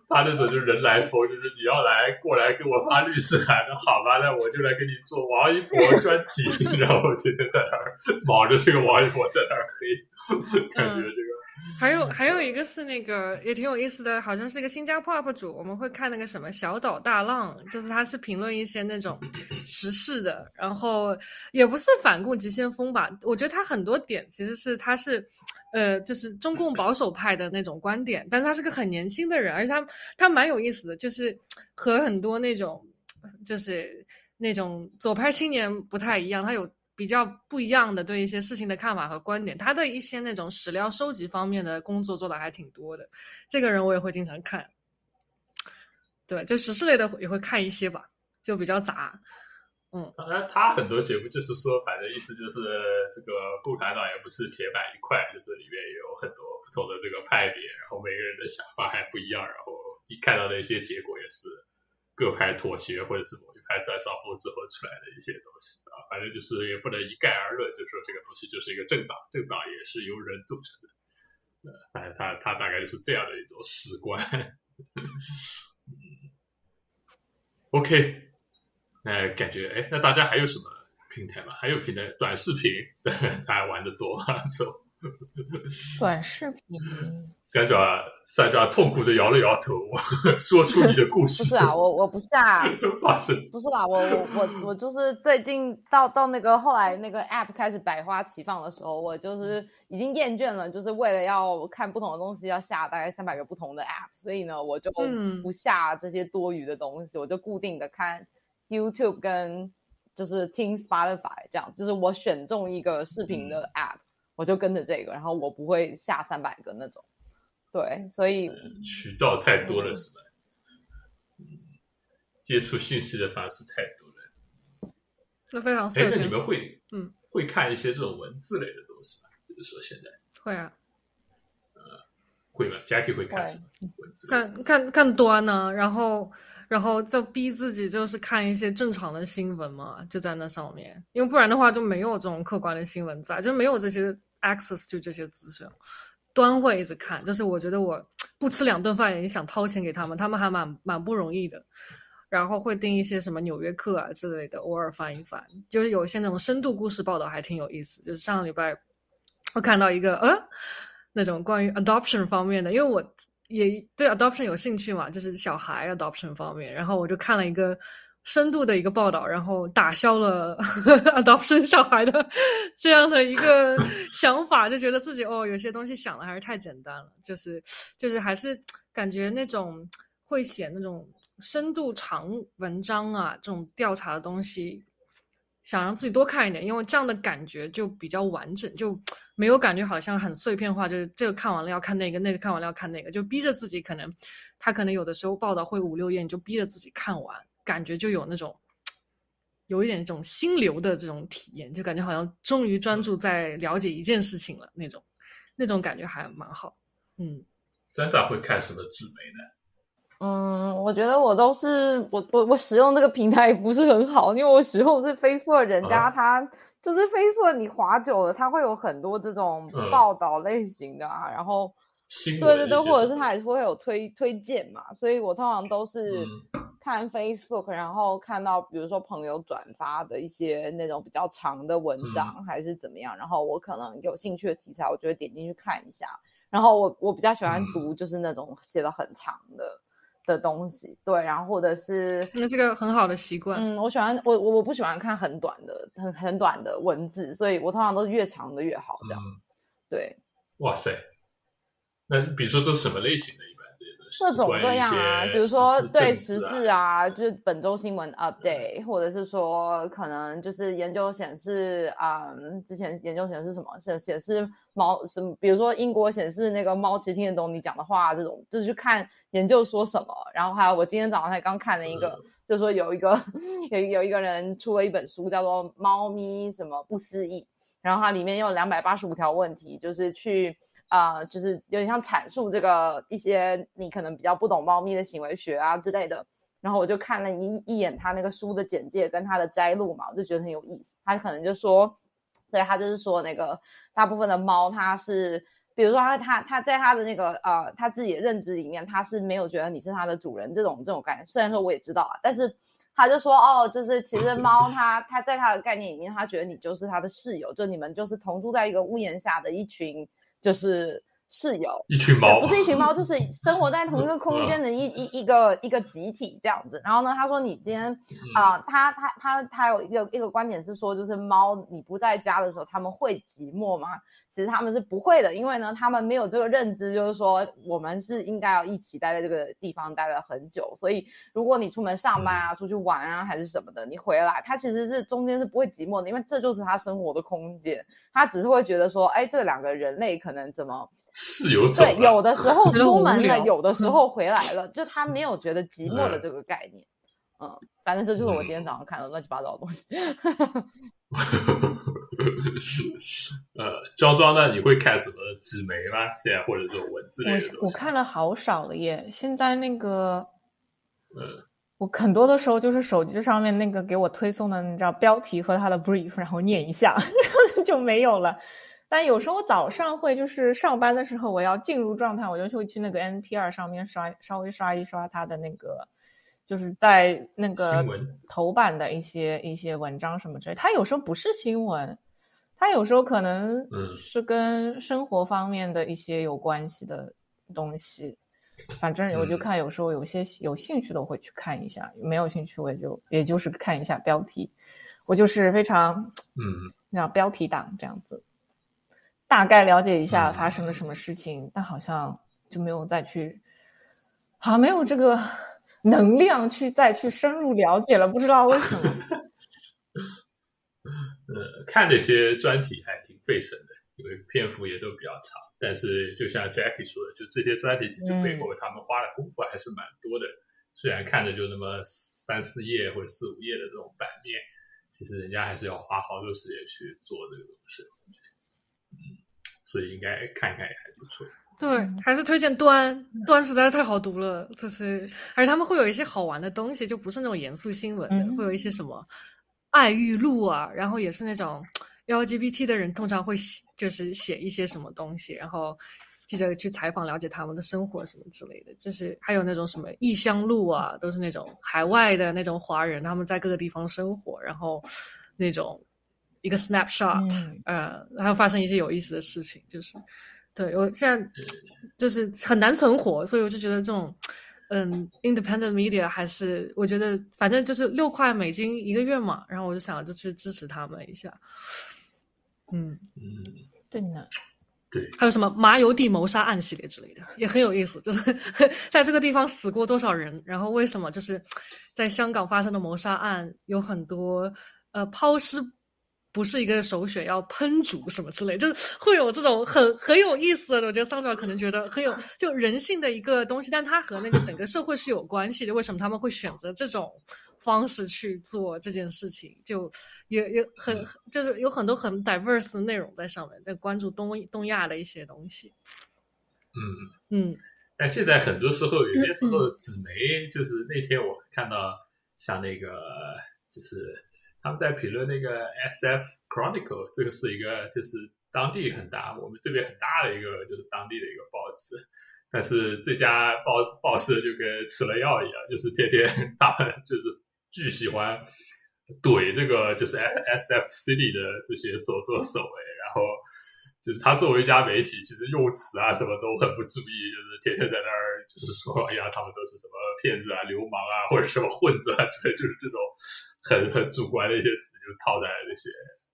他那种就人来疯，就是你要来过来给我发律师函，那好吧，那我就来给你做王一博专辑，[laughs] 然后天天在那儿忙着这个王一博在那儿黑，感觉这个。还有还有一个是那个也挺有意思的，好像是一个新加坡 UP 主，我们会看那个什么小岛大浪，就是他是评论一些那种时事的，然后也不是反共急先锋吧，我觉得他很多点其实是他是。呃，就是中共保守派的那种观点，但是他是个很年轻的人，而且他他蛮有意思的，就是和很多那种就是那种左派青年不太一样，他有比较不一样的对一些事情的看法和观点，他的一些那种史料收集方面的工作做的还挺多的。这个人我也会经常看，对，就时事类的也会看一些吧，就比较杂。嗯，当然，他很多节目就是说，反正意思就是这个共产党也不是铁板一块，就是里面也有很多不同的这个派别，然后每个人的想法还不一样，然后你看到的一些结果也是各派妥协或者是某一派占上风之后出来的一些东西啊，反正就是也不能一概而论，就说这个东西就是一个政党，政党也是由人组成的，呃，反正他他大概就是这样的一种史观。[laughs] OK。哎，感觉哎，那大家还有什么平台吗？还有平台短视频，[laughs] 大家玩的多吗？[laughs] [laughs] 短视频，三爪三爪痛苦的摇了摇头，说出你的故事。不是啊，我我不下，发生不是啦，我我我我就是最近到到那个后来那个 app 开始百花齐放的时候，我就是已经厌倦了，就是为了要看不同的东西，要下大概三百个不同的 app，所以呢，我就不下这些多余的东西，我就固定的看。YouTube 跟就是听 Spotify 这样，就是我选中一个视频的 App，我就跟着这个，然后我不会下三百个那种。对，所以渠道太多了是吧？嗯，接触信息的方式太多了。那非常哎，那你们会嗯会看一些这种文字类的东西吗？比如说现在会啊，呃，会吗？Jackie 会看什么文字？看看看端呢，然后。然后就逼自己，就是看一些正常的新闻嘛，就在那上面，因为不然的话就没有这种客观的新闻在，就没有这些 access 就这些资讯。端会一直看，就是我觉得我不吃两顿饭也想掏钱给他们，他们还蛮蛮不容易的。然后会订一些什么《纽约客》啊之类的，偶尔翻一翻。就是有一些那种深度故事报道还挺有意思。就是上个礼拜我看到一个呃那种关于 adoption 方面的，因为我也对 adoption 有兴趣嘛，就是小孩 adoption 方面，然后我就看了一个。深度的一个报道，然后打消了 [laughs] adoption 小孩的 [laughs] 这样的一个 [laughs] 想法，就觉得自己哦，有些东西想的还是太简单了，就是就是还是感觉那种会写那种深度长文章啊，这种调查的东西，想让自己多看一点，因为这样的感觉就比较完整，就 [tsk] 没有感觉好像很碎片化，就是这个看完了要看那个，那个看完了要看那个，就逼着自己，可能他可能有的时候报道会五六页，你就逼着自己看完。感觉就有那种，[tsk] 有一点这种心流的这种体验，就感觉好像终于专注在了解一件事情了那种，那种感觉还蛮好。嗯，专长会看什么纸媒呢？嗯，我觉得我都是我我我使用这个平台不是很好，因为我使用是 Facebook，人家他就是 Facebook，你滑久了，它会有很多这种报道类型的啊，然后。对对对，或者是他也是会有推推荐嘛，所以我通常都是看 Facebook，然后看到比如说朋友转发的一些那种比较长的文章还是怎么样，然后我可能有兴趣的题材，我就会点进去看一下。然后我我比较喜欢读就是那种写的很长的的东西，对，然后或者是那是个很好的习惯。嗯，我喜欢我我我不喜欢看很短的很很短的文字，所以我通常都是越长的越好这样。对，哇塞。那比如说都什么类型的？各种各样啊，比如说对时事啊，就是本周新闻 update，或者是说可能就是研究显示啊，之前研究显示什么显显示猫什么，比如说英国显示那个猫其实听得懂你讲的话，这种就是去看研究说什么。然后还有我今天早上才刚看了一个，就说有一个有有一个人出了一本书，叫做《猫咪什么不思议》，然后它里面有两百八十五条问题，就是去。啊，就是有点像阐述这个一些你可能比较不懂猫咪的行为学啊之类的，然后我就看了一一眼他那个书的简介跟他的摘录嘛，我就觉得很有意思。他可能就说，对他就是说那个大部分的猫，它是比如说他他他在他的那个呃他自己的认知里面，他是没有觉得你是他的主人这种这种概念。虽然说我也知道啊，但是他就说哦，就是其实猫它它在它的概念里面，他觉得你就是他的室友，就你们就是同住在一个屋檐下的一群。就是室友，一群猫，不是一群猫，[laughs] 就是生活在同一个空间的一一一个一个集体这样子。然后呢，他说你今天啊，他他他他有一个一个观点是说，就是猫你不在家的时候，他们会寂寞吗？其实他们是不会的，因为呢，他们没有这个认知，就是说我们是应该要一起待在这个地方待了很久。所以如果你出门上班啊，出去玩啊，还是什么的，你回来，它其实是中间是不会寂寞的，因为这就是它生活的空间。他只是会觉得说，哎，这两个人类可能怎么？室友对，有的时候出门了，有的时候回来了，就他没有觉得寂寞的这个概念。嗯，反正这就是我今天早上看的乱七八糟的东西。[laughs] 呃，庄庄呢？你会看什么纸媒吗？现在或者这种文字类的？我我看了好少了耶。现在那个，呃，我很多的时候就是手机上面那个给我推送的，你知道标题和它的 brief，然后念一下，[laughs] 然后就没有了。但有时候早上会就是上班的时候，我要进入状态，我就会去那个 NPR 上面刷，稍微刷一刷它的那个，就是在那个头版的一些一些文章什么之类。它有时候不是新闻，它有时候可能是跟生活方面的一些有关系的东西。反正我就看，有时候有些有兴趣的我会去看一下，没有兴趣我也就也就是看一下标题。我就是非常嗯，那标题党这样子。大概了解一下发生了什么事情，但好像就没有再去，好像没有这个能量去再去深入了解了，不知道为什么。[laughs] 呃，看这些专题还挺费神的，因为篇幅也都比较长。但是就像 Jackie 说的，就这些专题其实背后他们花的功夫还是蛮多的。虽然看着就那么三四页或者四五页的这种版面，其实人家还是要花好多时间去做这个东西。嗯，所以应该看一看也还不错。对，还是推荐端端实在是太好读了，就是而且他们会有一些好玩的东西，就不是那种严肃新闻，会有一些什么爱欲录啊，然后也是那种 LGBT 的人通常会写，就是写一些什么东西，然后记者去采访了解他们的生活什么之类的。就是还有那种什么异乡录啊，都是那种海外的那种华人，他们在各个地方生活，然后那种一个 snapshot，呃，然后发生一些有意思的事情，就是对我现在就是很难存活，所以我就觉得这种。嗯，independent media 还是我觉得反正就是六块美金一个月嘛，然后我就想就去支持他们一下。嗯嗯，对呢，对，还有什么麻油地谋杀案系列之类的也很有意思，就是 [laughs] 在这个地方死过多少人，然后为什么就是在香港发生的谋杀案有很多呃抛尸。不是一个首选，要烹煮什么之类，就是会有这种很很有意思的。我觉得桑乔可能觉得很有就人性的一个东西，但它和那个整个社会是有关系的。为什么他们会选择这种方式去做这件事情？就也也很就是有很多很 diverse 的内容在上面，在关注东东亚的一些东西。嗯嗯。但现在很多时候，有些时候纸媒就是那天我看到像那个就是。他们在评论那个 S F Chronicle，这个是一个就是当地很大，我们这边很大的一个就是当地的一个报纸，但是这家报报社就跟吃了药一样，就是天天 [laughs] 他们就是巨喜欢怼这个就是 S F City 的这些所作所为，然后就是他作为一家媒体，其实用词啊什么都很不注意，就是天天在那儿就是说，哎呀，他们都是什么骗子啊、流氓啊，或者什么混子啊，[laughs] 对，就是这种。很很主观的一些词就套在那些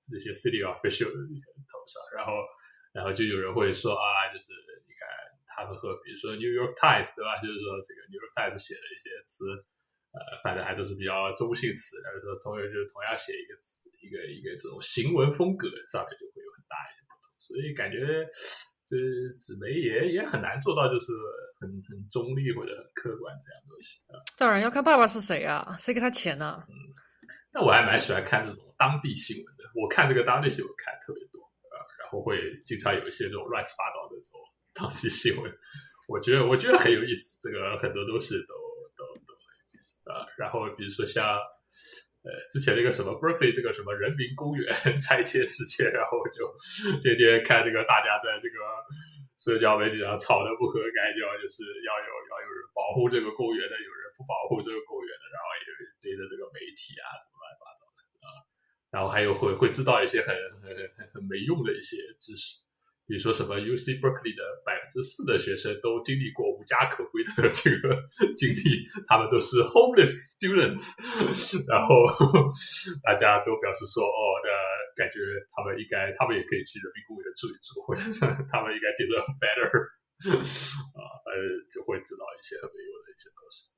那些 city official 的头上，然后然后就有人会说啊，就是你看他们和比如说 New York Times 对吧？就是说这个 New York Times 写的一些词，呃，反正还都是比较中性词，然后说同样就是同样写一个词，一个一个这种行文风格上面就会有很大一些不同，所以感觉就是纸媒也也很难做到就是很很中立或者很客观这样东西啊。当然要看爸爸是谁啊，谁给他钱呢？嗯。那我还蛮喜欢看这种当地新闻的，我看这个当地新闻看特别多啊，然后会经常有一些这种乱七八糟的这种 [laughs] 当地新闻，我觉得我觉得很有意思，这个很多东西都都都很有意思啊。然后比如说像呃之前那个什么 Berkeley 这个什么人民公园 [laughs] 拆迁事件，然后就天天看这个大家在这个社交媒体上吵得不可开交，就是要有要有人保护这个公园的，有人不保护这个公园的，然后也。对着这个媒体啊，什么乱七八糟的啊，然后还有会会知道一些很很很很没用的一些知识，比如说什么 U C Berkeley 的百分之四的学生都经历过无家可归的这个 [laughs] 经历，他们都是 homeless students，[laughs] 然后 [laughs] 大家都表示说，哦，的感觉他们应该，他们也可以去人民公园住一住，或者他们应该 did better，啊，呃，就会知道一些很没用的一些东西。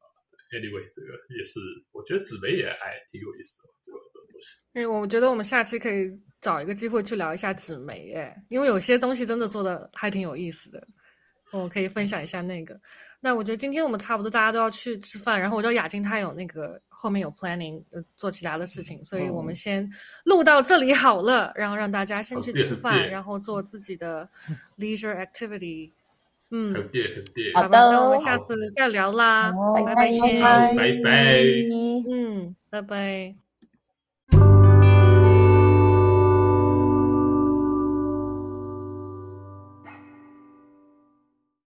Anyway，这个也是，我觉得纸媒也还挺有意思的，有很多东西。哎，我觉得我们下期可以找一个机会去聊一下纸媒，哎，因为有些东西真的做的还挺有意思的，我可以分享一下那个。那我觉得今天我们差不多大家都要去吃饭，然后我知道雅静她有那个后面有 planning 呃做其他的事情，所以我们先录到这里好了，然后让大家先去吃饭，然后做自己的 [laughs] leisure activity。嗯，很电很电。好的，那我们下次再聊啦，拜拜先，拜拜，嗯，拜拜。